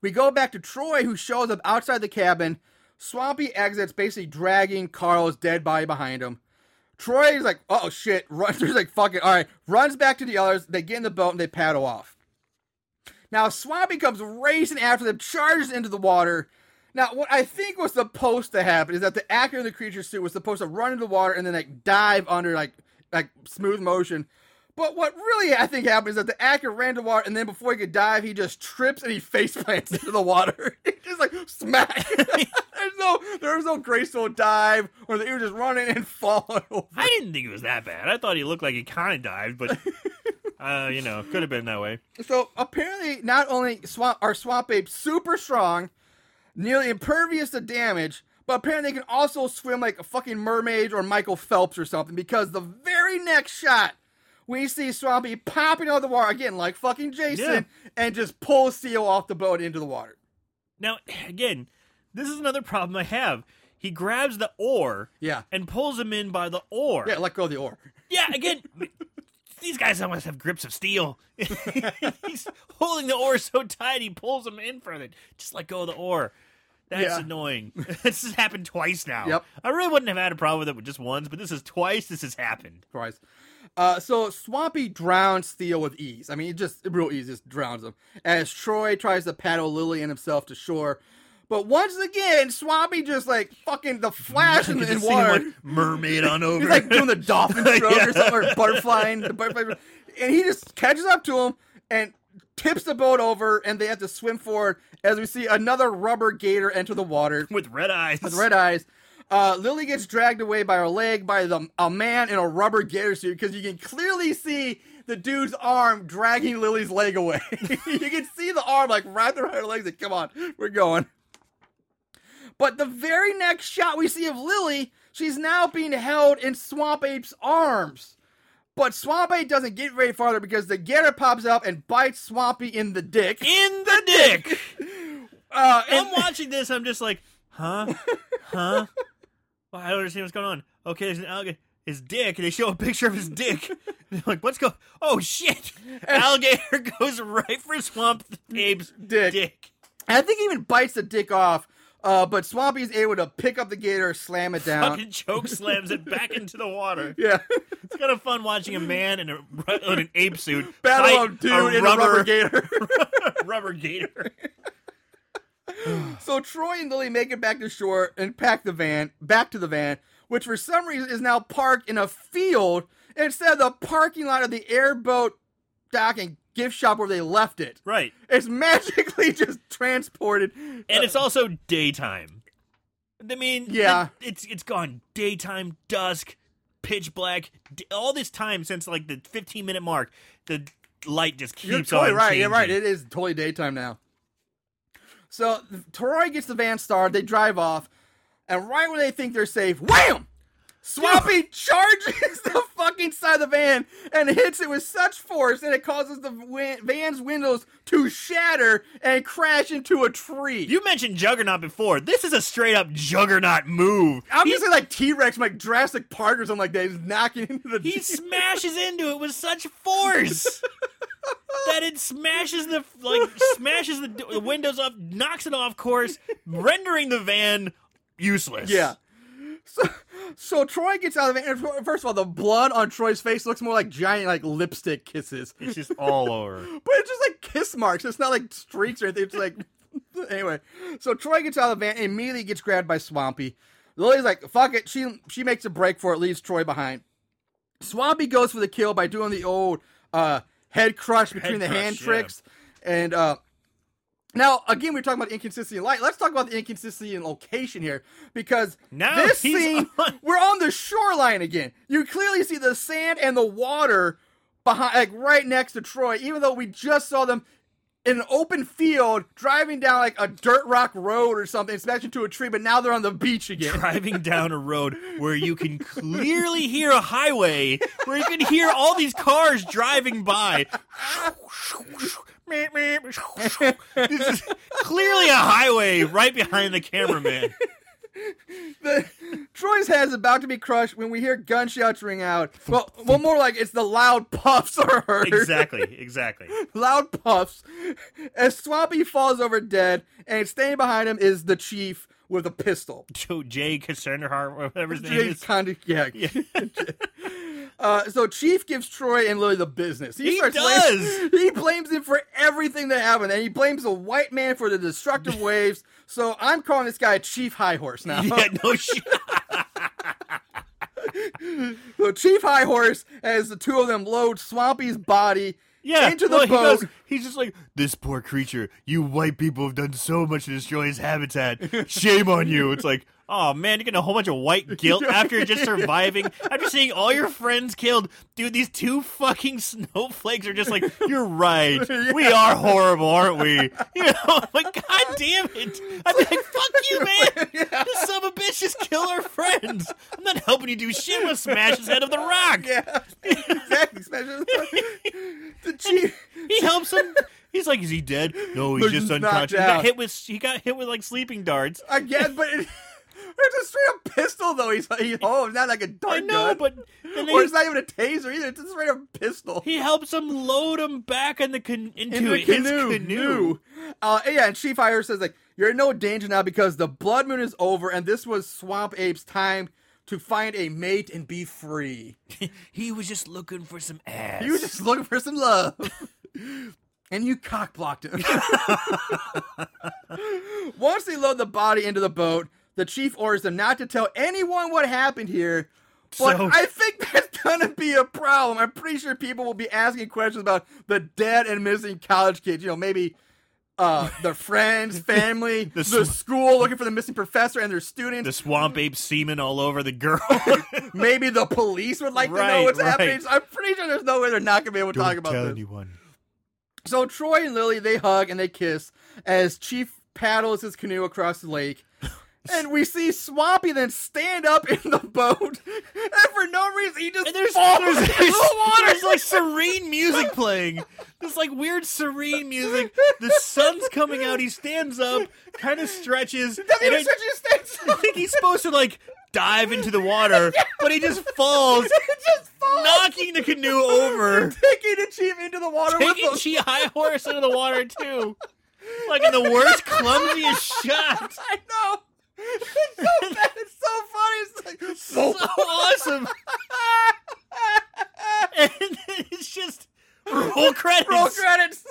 We go back to Troy, who shows up outside the cabin. Swampy exits, basically dragging Carl's dead body behind him. Troy is like, oh shit, [laughs] runs. He's like, fuck it, all right. Runs back to the others. They get in the boat and they paddle off. Now Swampy comes racing after them, charges into the water. Now, what I think was supposed to happen is that the actor in the creature suit was supposed to run into the water and then like dive under like like smooth motion. But what really I think happened is that the actor ran to water and then before he could dive, he just trips and he [laughs] face plants into the water. [laughs] he just like smack. [laughs] there's no there was no graceful dive or that he was just running and falling over. I didn't think it was that bad. I thought he looked like he kind of dived, but, uh, you know, could have been that way. So apparently, not only swamp are swamp apes super strong, nearly impervious to damage, but apparently they can also swim like a fucking mermaid or Michael Phelps or something. Because the very next shot, we see Swampy popping out of the water again, like fucking Jason, and just pulls Seal off the boat into the water. Now, again, this is another problem I have. He grabs the oar Yeah, and pulls him in by the oar. yeah, let go of the oar. Yeah, again, [laughs] these guys almost have grips of steel. [laughs] He's holding the oar so tight he pulls him in further. Just let go of the oar. That's Yeah. annoying. [laughs] this has happened twice now. Yep. I really wouldn't have had a problem with it with just once, but this is twice this has happened. Twice. Uh, so Swampy drowns Theo with ease. I mean, it just real easy, just drowns him. As Troy tries to paddle Lily and himself to shore, but once again, Swampy just like fucking the flash in, in see him, water. like, mermaid on over. He's like doing the dolphin [laughs] stroke Yeah. or something, or butterflying, the butterfly, and he just catches up to him and tips the boat over, and they have to swim forward as we see another rubber gator enter the water [laughs] with red eyes. with red eyes. Uh, Lily gets dragged away by her leg by the, a man in a rubber gator suit because you can clearly see the dude's arm dragging Lily's leg away. [laughs] you can see the arm like wrapped around her legs. Like, come on, we're going. But the very next shot we see of Lily, she's now being held in Swamp Ape's arms. But Swamp Ape doesn't get very farther because the gator pops up and bites Swampy in the dick. in the dick. [laughs] Uh, and- I'm [laughs] watching this. I'm just like, huh, huh. Well, I don't understand what's going on. Okay, there's an alligator. His dick. And they show a picture of his dick. [laughs] They're like, what's going? Oh shit! Alligator goes right for Swamp Ape's Dick. dick. I think he even bites the dick off. Uh, but Swampy's able to pick up the gator, slam it down. Fucking choke slams it back [laughs] into the water. Yeah. It's kind of fun watching a man in, a, in an ape suit Battle fight of dude in a rubber [laughs] gator. rubber gator. [sighs] so Troy and Lily make it back to shore and pack the van back to the van, which for some reason is now parked in a field instead of the parking lot of the airboat dock and gift shop where they left it. Right, It's magically [laughs] just transported. and it's also daytime. I mean, Yeah. it- it's it's gone daytime, dusk, pitch black. d- All this time since like the 15 minute mark, the light just keeps You're totally on. right. You're right. It is totally daytime now. So Troy gets the van started. They drive off, and right when they think they're safe, wham! Swampy charges [laughs] the fucking side of the van and hits it with such force that it causes the win- van's windows to shatter and crash into a tree. You mentioned Juggernaut before. This is a straight up Juggernaut move. I'm He- just like T Rex, like Jurassic Park or something like that. He's knocking into the. He [laughs] smashes into it with such force [laughs] that it smashes the like smashes the, the windows up, knocks it off course, rendering the van useless. Yeah. So, so Troy gets out of the van. and First of all, the blood on Troy's face looks more like giant, like lipstick kisses. it's just all over. [laughs] But it's just like kiss marks. It's not like streaks or anything. It's like [laughs] anyway. So Troy gets out of the van and immediately gets grabbed by Swampy. Lily's like, "Fuck it." She she makes a break for it, leaves Troy behind. Swampy goes for the kill by doing the old uh, head crush between the crush, hand yeah. tricks. And uh, now again, we're talking about inconsistency in light. Let's talk about the inconsistency in location here because Now this scene [laughs] on- we're on the shoreline again. You clearly see the sand and the water behind, like right next to Troy, even though we just saw them in an open field driving down like a dirt rock road or something, smashing into a tree. But now they're on the beach again. Driving [laughs] down a road where you can clearly hear a highway, where you can hear all these cars driving by. This is clearly a highway right behind the cameraman. [laughs] The, Troy's head is about to be crushed when we hear gunshots ring out. Well, well, more like it's the loud puffs are heard. Exactly, [laughs] exactly. loud puffs as Swampy falls over dead, and standing behind him is the chief with a pistol. Joe [laughs] Jay Chandrasekhar, whatever his name is. Jay. Condi- yeah. Uh, so Chief gives Troy and Lily the business. He starts does! [laughs] he blames him for everything that happened, and he blames the white man for the destructive [laughs] waves. So I'm calling this guy Chief High Horse now. Yeah, no [laughs] shit. So Chief High Horse, as the two of them load Swampy's body Yeah, into the well, he boat. goes- he's just like, this poor creature. You white people have done so much to destroy his habitat. Shame on you. It's like, oh man, you're getting a whole bunch of white [laughs] guilt after just surviving, after seeing all your friends killed. Dude, these two fucking [laughs] snowflakes are just like, you're right. [laughs] We are horrible, aren't we? You know, I'm like, god damn it. I'd be like, fuck you, man. This son of a bitch just killed our friends. I'm not helping you do shit. I'm gonna smash his head of the rock. yeah, exactly. Smashes- the Chief. He helps him. He's like, is he dead? No, he's Look, just unconscious. He got hit with he got hit with like sleeping darts. I guess, but it, it's a straight up pistol though. He's he, oh, it's [laughs] not like a dart I know, gun. but and then or he, it's not even a taser either. It's a straight up pistol. he helps him load him back in the con- into, into a his canoe. canoe. Uh, yeah, and Chief Hire says like you're in no danger now because the blood moon is over, and this was Swamp Ape's time to find a mate and be free. [laughs] He was just looking for some ass. He was just looking for some love. [laughs] And you cock blocked him. Once they load the body into the boat, the chief orders them not to tell anyone what happened here. But So- I think [laughs] that's gonna be a problem. I'm pretty sure people will be asking questions about the dead and missing college kids. You know, maybe uh, their [laughs] friends, family, the, The school looking for the missing professor and their students. the swamp ape semen all over the girl. [laughs] maybe the police would like to know what's right. happening. So I'm pretty sure there's no way they're not gonna be able to talk about this. anyone. So Troy and Lily they hug and they kiss as Chief paddles his canoe across the lake. And we see Swampy then stand up in the boat, and for no reason he just And there's, falls there's, into the water. there's like serene music playing. This like weird serene music. The sun's coming out. He stands up, kind of stretches. Doesn't even I- his stance. I think he's supposed to like dive into the water, [laughs] but he just falls, [laughs] just falls, knocking the canoe over, [laughs] taking the chief into the water taking with Chi High Horse into the water too. Like in the worst, clumsiest shot. I know. It's so bad. It's so funny. It's like So [laughs] awesome. And it's just roll credits. roll credits.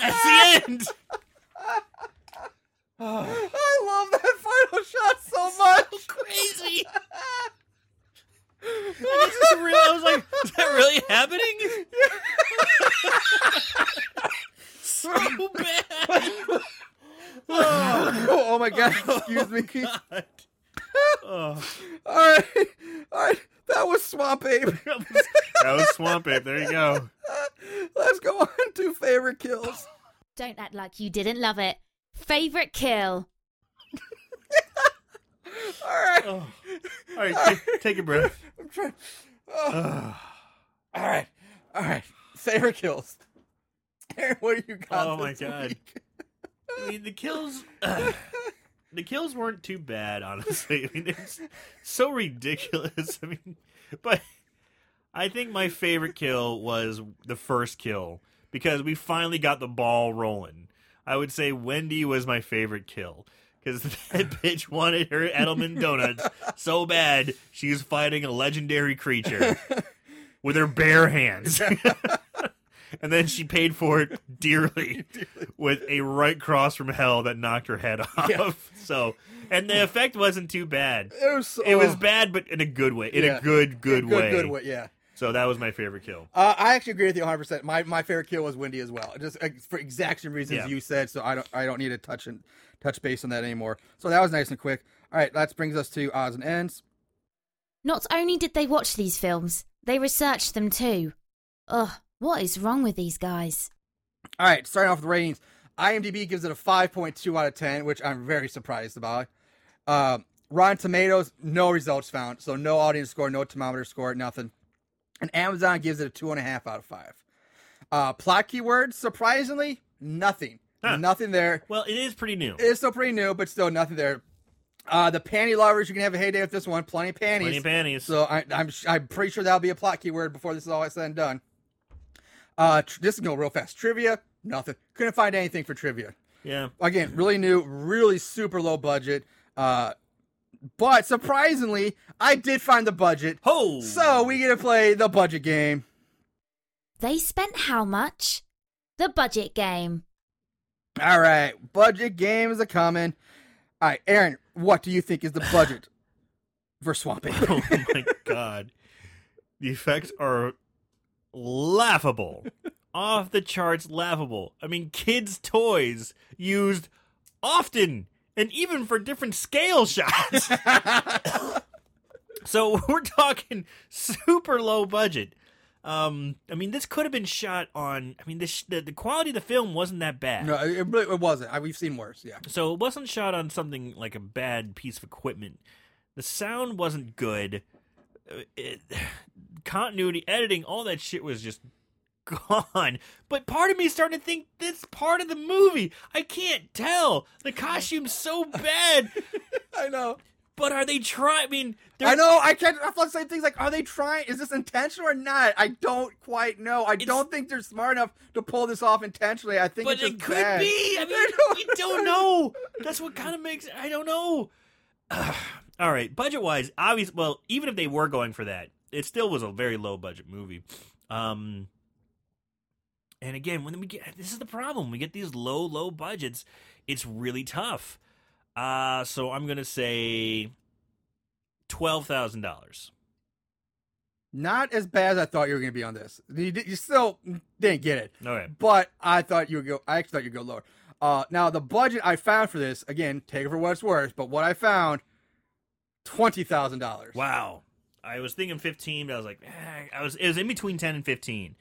That's the end. [sighs] I love that final shot so much. Crazy. [laughs] Is this real? I was like, is that really happening? [laughs] so bad. Oh, oh my god! [laughs] Excuse me. Oh god. Oh, [laughs] All right, all right. That was Swamp Ape. [laughs] that, was, that was Swamp Ape. There you go. Let's go on to favorite kills. Don't act like you didn't love it. Favorite kill. All right. Oh. All right, take, take a breath. I'm trying. Oh. All right. All right. Favorite kills. Aaron, what do you got? Oh my this God. week? I mean, the kills. [sighs] the kills weren't too bad, honestly. I mean, it's so ridiculous. I mean, but I think my favorite kill was the first kill because we finally got the ball rolling. I would say Wendy was my favorite kill because [laughs] that bitch wanted her Entenmann donuts so bad she was fighting a legendary creature with her bare hands. [laughs] and then she paid for it [laughs] [laughs] dearly with a right cross from hell that knocked her head off. Yeah. So, and the effect wasn't too bad. It was. So, It was bad, but in a good way. In Yeah. a good, good, good, way. Good way. Yeah. So that was my favorite kill. Uh, I actually agree with you 100. percent My my favorite kill was Wendy as well, just uh, for exact same reasons Yeah. you said. So I don't I don't need to touch and touch base on that anymore. So that was nice and quick. All right, that brings us to odds and ends. Not only did they watch these films, they researched them too. Ugh, what is wrong with these guys? All right, starting off with the ratings. IMDb gives it a 5.2 out of 10, which I'm very surprised about. Uh, Rotten Tomatoes, no results found, so no audience score, no thermometer score, nothing. And Amazon gives it a two and a half out of five. Uh, plot keywords, surprisingly, nothing, Huh. nothing there. Well, it is pretty new. It's still pretty new, but still nothing there. Uh, the panty lovers, you can have a heyday with this one. Plenty of panties. Plenty of panties. So I, I'm I'm pretty sure that'll be a plot keyword before this is all said and done. Uh, tr- this is going real fast. Trivia, nothing. Couldn't find anything for trivia. yeah. Again, really new, really super low budget. Uh, but surprisingly, I did find the budget. Ho! So we get to play the budget game. They spent how much? The budget game. All right, budget games are coming. All right, Aaron, what do you think is the budget [laughs] for Swamp Ape? oh my god. The effects are laughable. Off the charts laughable. I mean, kids' toys used often and even for different scale shots. [laughs] so we're talking super low budget. Um, I mean, this could have been shot on. I mean, this the, the quality of the film wasn't that bad. no, it, really, it wasn't. I, we've seen worse. Yeah. So it wasn't shot on something like a bad piece of equipment. The sound wasn't good. Uh, It, continuity, editing, all that shit was just [laughs] gone. But part of me started to think this part of the movie. I can't tell. The costume's so bad. [laughs] I know. but are they trying? I mean, I know. I can't. I thought same things like, are they trying? Is this intentional or not? I don't quite know. I don't think they're smart enough to pull this off intentionally. I think But it's just it could bad. be. [laughs] I mean, I we don't know. That's what kind of makes. I don't know. [sighs] All right, budget wise, obviously, well, even if they were going for that, it still was a very low budget movie. Um, and again, when we get this is the problem, we get these low, low budgets, it's really tough. Uh, so I'm gonna say twelve thousand dollars. Not as bad as I thought you were going to be on this. You, you still didn't get it, Okay. but I thought you would go. I actually thought you'd go lower. Uh, now the budget I found for this, again, take it for what it's worth, but what I found, twenty thousand dollars. Wow. I was thinking 15, but I was like, eh, I was it was in between 10 and 15. And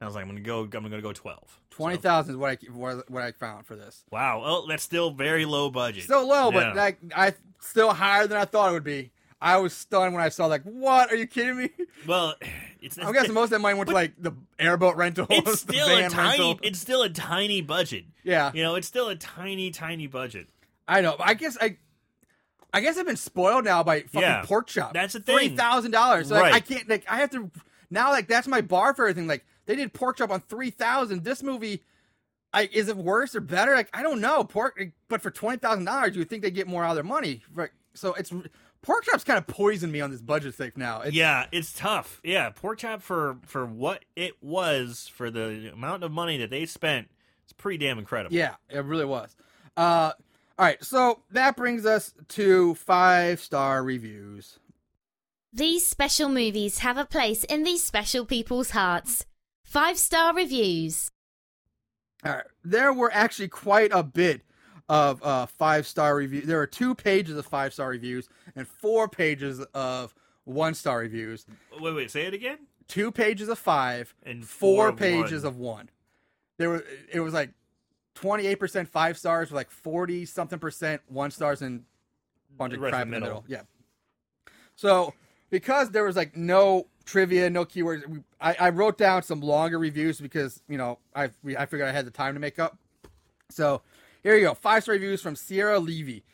I was like, I'm gonna go. I'm gonna go 12. Twenty So- is what I what, I found for this. Wow. Oh, that's still very low budget. Still low, but like I still higher than I thought it would be. I was stunned when I saw like, what? Are you kidding me? well, [sighs] it's I'm guessing most of that money went to like the airboat rentals, it's [laughs] still a tiny. rental. It's still a tiny budget. yeah, You know, it's still a tiny, tiny budget. I know. I guess I, I guess I've been spoiled now by fucking Yeah, pork chop. that's the thing. Three thousand dollars. Like, Right. I can't. Like I have to now. Like that's my bar for everything. Like they did pork chop on three thousand. This movie. I, is it worse or better? Like I don't know. Pork, but for twenty thousand dollars, you would think they get more out of their money. Right. So it's pork chops kind of poisoned me on this budget thing now. It's, yeah, it's tough. Yeah, pork chop for for what it was for the amount of money that they spent. It's pretty damn incredible. Yeah, it really was. Uh, all right, so that brings us to five star reviews. These special movies have a place in these special people's hearts. Five star reviews. All right, there were actually quite a bit of uh, five star reviews. There were two pages of five star reviews and four pages of one star reviews. Wait, wait. Say it again. Two pages of five And four four of pages one. of one. There were it was like twenty eight percent five stars, with like forty something percent one stars, and a bunch of crap in the middle. middle. Yeah. So because there was like no trivia, no keywords, we- I, I wrote down some longer reviews because you know I we, I figured I had the time to make up. So here you go, five star reviews from Sierra Levy.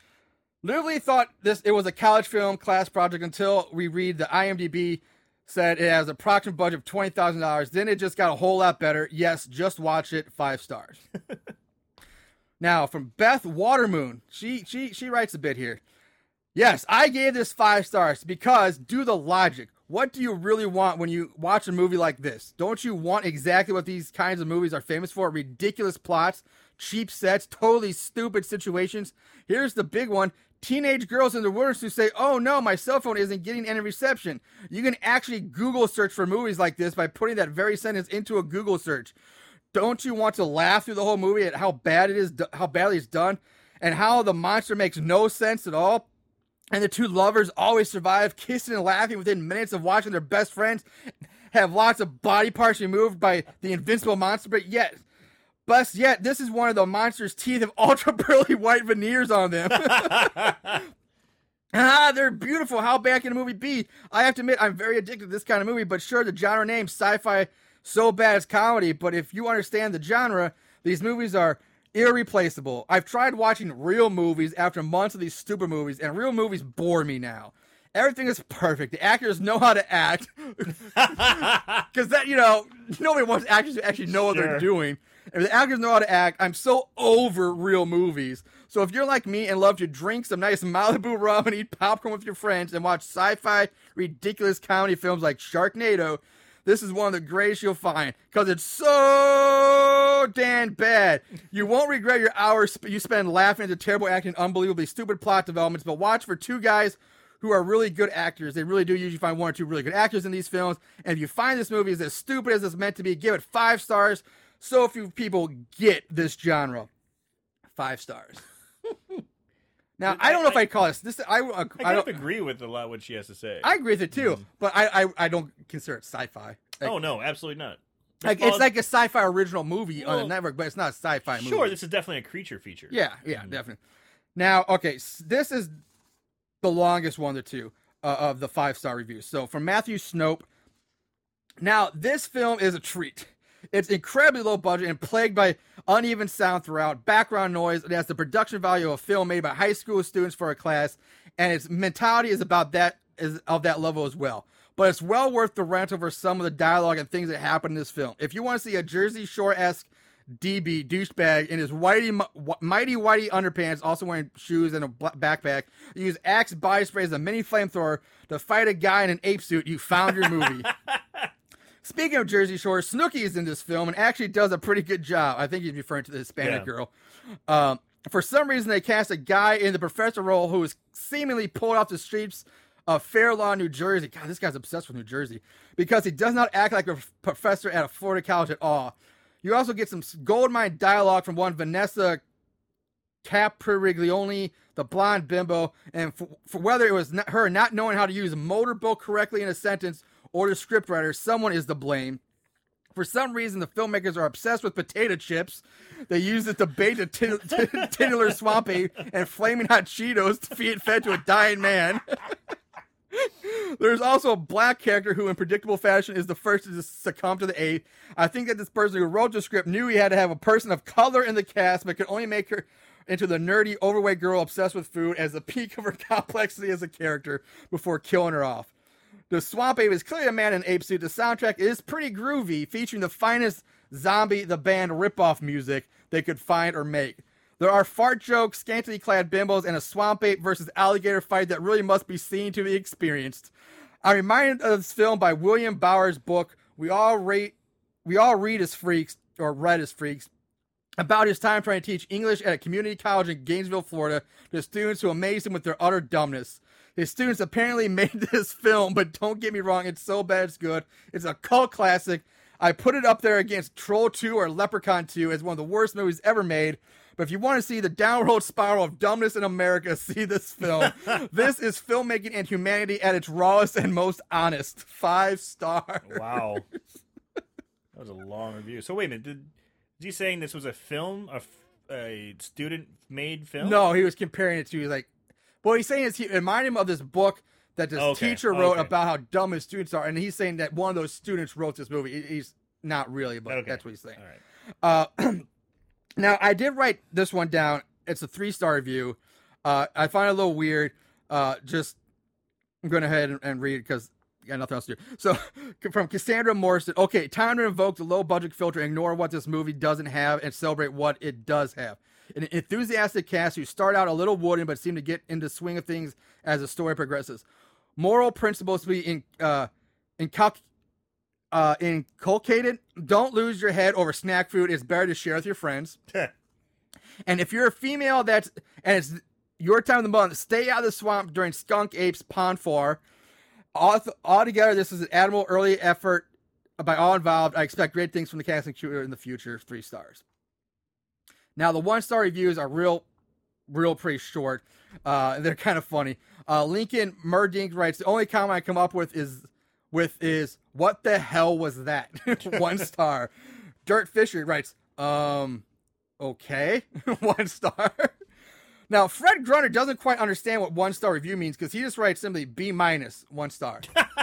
Literally thought this it was a college film class project until we read the IMDb said it has a approximate budget of twenty thousand dollars. Then it just got a whole lot better. Yes, just watch it. Five stars. [laughs] now from Beth Watermoon, she she she writes a bit here. Yes, I gave this five stars because do the logic. What do you really want when you watch a movie like this? Don't you want exactly what these kinds of movies are famous for? Ridiculous plots, cheap sets, totally stupid situations. Here's the big one. Teenage girls in the wilderness who say, Oh no, my cell phone isn't getting any reception. You can actually Google search for movies like this by putting that very sentence into a Google search. Don't you want to laugh through the whole movie at how bad it is, how badly it's done, and how the monster makes no sense at all? and the two lovers always survive, kissing and laughing within minutes of watching their best friends have lots of body parts removed by the invincible monster. But yet, best yet, this is one of the monster's teeth have [laughs] ultra pearly white veneers on them. [laughs] [laughs] ah, they're beautiful. How bad can a movie be? I have to admit, I'm very addicted to this kind of movie. But sure, the genre name sci-fi so bad it's comedy. But if you understand the genre, these movies are irreplaceable. I've tried watching real movies after months of these stupid movies, and real movies bore me now. Everything is perfect. The actors know how to act. [laughs] Because that, you know, nobody wants actors to actually know what Sure. they're doing. If the actors know how to act, I'm so over real movies. So if you're like me and love to drink some nice Malibu rum and eat popcorn with your friends and watch sci-fi ridiculous comedy films like Sharknado, this is one of the greatest you'll find because it's so damn bad. You won't regret your hours you spend laughing at the terrible acting, unbelievably stupid plot developments. But watch for two guys who are really good actors. They really do usually find one or two really good actors in these films. And if you find this movie is as stupid as it's meant to be, give it five stars. So few people get this genre. Five stars. [laughs] now I don't know if I call this this. I uh, I, I, I don't. agree with a lot what she has to say. I agree with it too, mm. but I, I I don't consider it sci-fi. Like, oh no, absolutely not. like, Well, it's like a sci-fi original movie on the network, but it's not a sci-fi movie. sure, this is definitely a creature feature. Yeah, yeah, mm. definitely. Now, okay, this is the longest one of the two uh, of the five star reviews. So from Matthew Snope. Now, this film is a treat. It's incredibly low budget and plagued by uneven sound throughout, background noise. It has the production value of a film made by high school students for a class, and its mentality is about that is of that level as well. But it's well worth the rent over some of the dialogue and things that happen in this film. If you want to see a Jersey Shore esque DB douchebag in his whitey, mighty whitey underpants, also wearing shoes and a backpack. Use Axe body spray as a mini flamethrower to fight a guy in an ape suit. You found your movie. [laughs] Speaking of Jersey Shore, Snooki is in this film and actually does a pretty good job. I think he's referring to the Hispanic Yeah. girl. Um, for some reason, they cast a guy in the professor role who is seemingly pulled off the streets of Fair Lawn, New Jersey. God, this guy's obsessed with New Jersey because he does not act like a professor at a Florida college at all. You also get some goldmine dialogue from one Vanessa Capriglione, the blonde bimbo, and for, for whether it was not, her not knowing how to use a motorboat correctly in a sentence or the scriptwriter, someone is to blame. For some reason, the filmmakers are obsessed with potato chips. They use it to bait a tin- [laughs] tin- titular swamp ape and flaming hot Cheetos to feed fed to a dying man. [laughs] There's also a black character who, in predictable fashion, is the first to succumb to the ape. I think that this person who wrote the script knew he had to have a person of color in the cast, but could only make her into the nerdy, overweight girl obsessed with food as the peak of her [laughs] complexity as a character before killing her off. The Swamp Ape is clearly a man in ape suit. The soundtrack is pretty groovy, featuring the finest zombie the band ripoff music they could find or make. There are fart jokes, scantily clad bimbos, and a swamp ape versus alligator fight that really must be seen to be experienced. I'm reminded of this film by William Bauer's book. We all rate, we all read as freaks or read as freaks about his time trying to teach English at a community college in Gainesville, Florida, to students who amazed him with their utter dumbness. His students apparently [laughs] made this film, but don't get me wrong, it's so bad it's good. It's a cult classic. I put it up there against Troll 2 or Leprechaun 2 as one of the worst movies ever made. But if you want to see the downward spiral of dumbness in America, [laughs] see this film. [laughs] this is filmmaking and humanity at its rawest and most honest. Five stars. Wow. that was a long review. So wait a minute. Did, is he saying this was a film, a student-made film? No, he was comparing it to like What he's saying is he reminded him of this book that this Okay, teacher wrote okay. about how dumb his students are, and he's saying that one of those students wrote this movie. He's not really, but Okay. that's what he's saying. Right. Uh, [clears throat] now I did write this one down. It's a three star review. Uh, I find it a little weird. Uh, just I'm going to head and, and read because I got nothing else to do. So [laughs] from Cassandra Morrison. Okay, time to invoke the low budget filter, ignore what this movie doesn't have, and celebrate what it does have. An enthusiastic cast who start out a little wooden but seem to get into swing of things as the story progresses. Moral principles to be in, uh, uh, inculcated. Don't lose your head over snack food. It's better to share with your friends. [laughs] And if you're a female that's and it's your time of the month, stay out of the swamp during Skunk Ape's Pon Farr. All, altogether, this is an admirable early effort by all involved. I expect great things from the casting crew in the future. Three stars. Now, the one star reviews are real, real pretty short. Uh, they're kind of funny. Uh, Lincoln Murdink writes, "The only comment I come up with is with is what the hell was that? [laughs] one star." Dirt Fisher writes, "Um, okay, [laughs] one star." Now, Fred Grunner doesn't quite understand what one star review means because he just writes simply B minus one star. [laughs]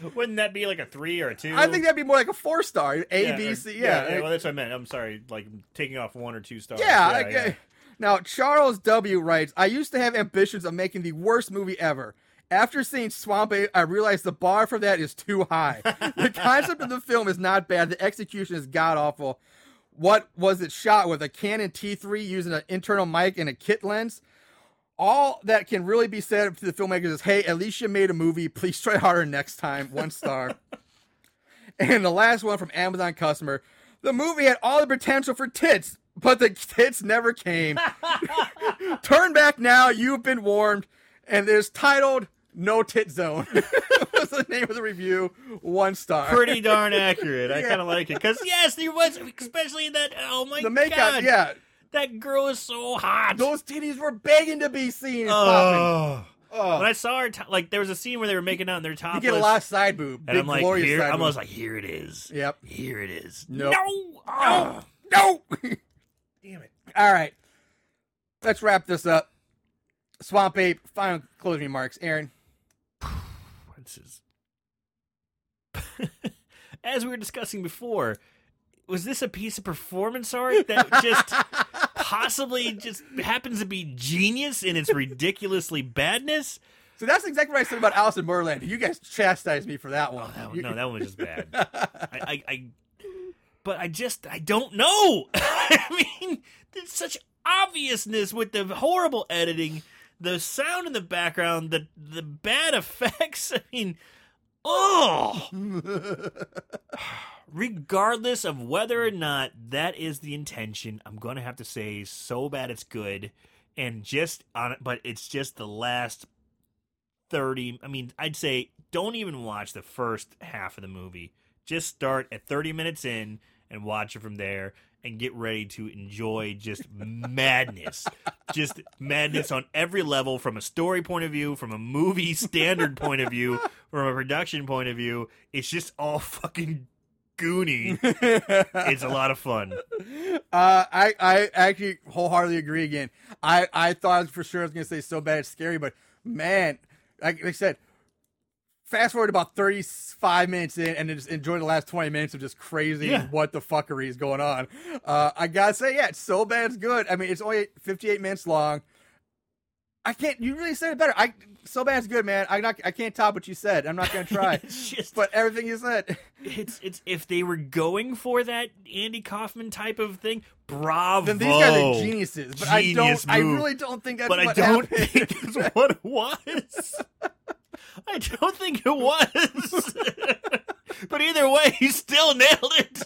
[laughs] Wouldn't that be like a three or a two? I think that'd be more like a four star. A, Yeah, B, or- C. Yeah. yeah, Well, that's what I meant. I'm sorry. Like taking off one or two stars. Yeah, yeah, okay. Now, Charles W. writes, I used to have ambitions of making the worst movie ever. After seeing Swamp Ape, I realized the bar for that is too high. the [laughs] concept of the film is not bad. The execution is god awful. What was it shot with? A Canon T3 using an internal mic and a kit lens? All that can really be said to the filmmakers is, hey, at least you made a movie. Please try harder next time. One star. [laughs] And the last one from Amazon customer. The movie had all the potential for tits, but the tits never came. [laughs] Turn back now, you've been warned. And it's titled No Tit Zone. [laughs] What's the name of the review? One star. Pretty darn accurate. I Yeah. kind of like it because yes, there was, especially in that. Oh my god. the makeup, god, yeah. That girl is so hot. Those titties were begging to be seen. and popping. Oh. When I saw her, to- like there was a scene where they were making out and they're You topless. get a lot of side boob. and Big I'm like, glorious here, side I boob. was like, here it is. Yep. Here it is. Nope. No. No. [laughs] Damn it. All right. Let's wrap this up. Swamp Ape, final closing remarks. Aaron. [sighs] This is. [laughs] As we were discussing before, was this a piece of performance art that just [laughs] possibly just happens to be genius in its ridiculously badness? So that's exactly what I said about Alice in Borderland. You guys chastised me for that one. Oh, that, You- no, that one was just bad. I, I, I, but I just I don't know. [laughs] I mean, there's such obviousness with the horrible editing, the sound in the background, the the bad effects. [laughs] I mean, oh. [laughs] Regardless of whether or not that is the intention, I'm gonna have to say so bad it's good, and just on it. But it's just the last 30 i mean i'd say don't even watch the first half of the movie. Just start at 30 minutes in and watch it from there and get ready to enjoy just madness. [laughs] Just madness on every level from a story point of view from a movie standard point of view from a production point of view. It's just all fucking goony [laughs] it's a lot of fun Uh, I, I actually wholeheartedly agree again. I, I thought for sure I was going to say so bad it's scary, but man, like I said, fast forward about 35 minutes in and then just enjoy the last 20 minutes of just crazy Yeah. what the fuckery is going on. Uh, I got to say, yeah, it's so bad it's good. I mean, it's only 58 minutes long. I can't, you really said it better. I, so bad's good, man. I not, I can't top what you said. I'm not going [laughs] to try. it's just but everything you said. it's it's if they were going for that Andy Kaufman type of thing, bravo. Then these guys are geniuses, but I don't. I really don't think that's but I don't happened. think that's [laughs] what it was. I don't think it was. [laughs] but either way, he still nailed it.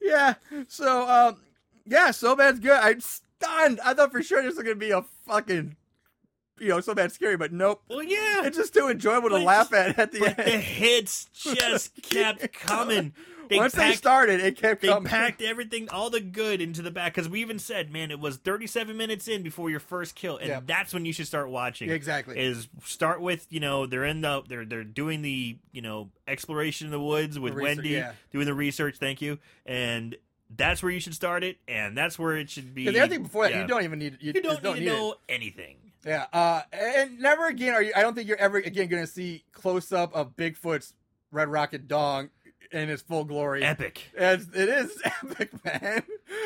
yeah. So, um, yeah, so bad's good. I'm stunned. I thought for sure this was gonna be a fucking, you know, so bad scary, but nope. well, yeah. It's just too enjoyable to laugh at at the But the end. hits just [laughs] kept coming. They Once they started, it kept They coming. packed [laughs] everything, all the good, into the back. Because we even said, man, it was 37 minutes in before your first kill, and Yeah. that's when you should start watching. Exactly. Is start with you know they're in the they're they're doing the you know exploration in the woods with The research, Wendy, yeah. doing the research. Thank you, and that's where you should start it, and that's where it should be. The other thing before that, yeah. you don't even need. You, You don't, just need to it. know anything. Yeah, uh, and never again are you. I don't think you're ever again going to see close up of Bigfoot's Red Rocket dong in its full glory. Epic. It's, it is [laughs] epic, man.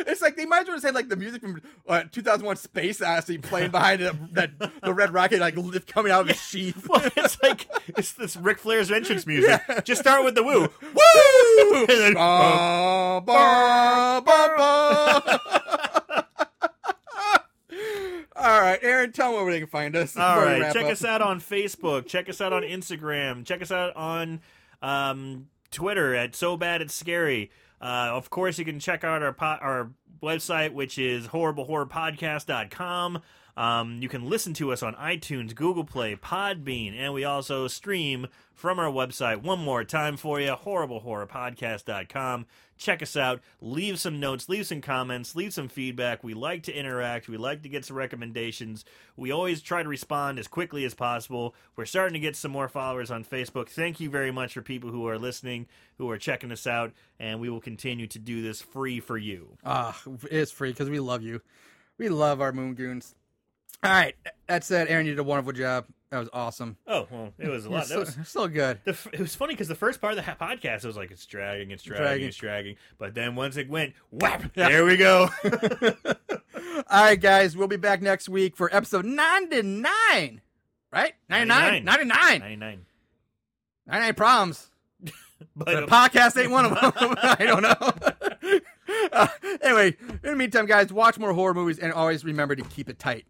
It's like they might as well say like the music from uh, 2001: Space Odyssey playing behind it, [laughs] that the Red Rocket like lift coming out of his sheath. [laughs] Well, it's like it's this Ric Flair's entrance music. Yeah. Just start with the woo. Woo! And then- Ba, ba, ba, ba. All right, Aaron, tell them where they can find us. All right, check up. us out on Facebook. Check us out on Instagram. Check us out on um, Twitter at So Bad It's Scary. Uh, of course, you can check out our po- our website, which is horriblehorrorpodcast.com. Um, you can listen to us on iTunes, Google Play, Podbean, and we also stream from our website one more time for you, horriblehorrorpodcast.com. Check us out. Leave some notes, leave some comments, leave some feedback. We like to interact. We like to get some recommendations. We always try to respond as quickly as possible. We're starting to get some more followers on Facebook. Thank you very much for people who are listening, who are checking us out, and we will continue to do this free for you. Ah, it's free because we love you. We love our Moon Goons. All right, that said, Aaron, you did a wonderful job. That was awesome. Oh, well, it was a lot. That was so good. The, it was funny because the first part of the podcast it was like it's dragging, it's dragging, Dragging. it's dragging. But then once it went, whap! There we go. [laughs] [laughs] All right, guys, we'll be back next week for episode 99. Right? 99? 99. 99. Ninety nine. 99 problems. [laughs] But The podcast ain't one of them. I don't know. Uh, anyway, in the meantime, guys, watch more horror movies and always remember to keep it tight.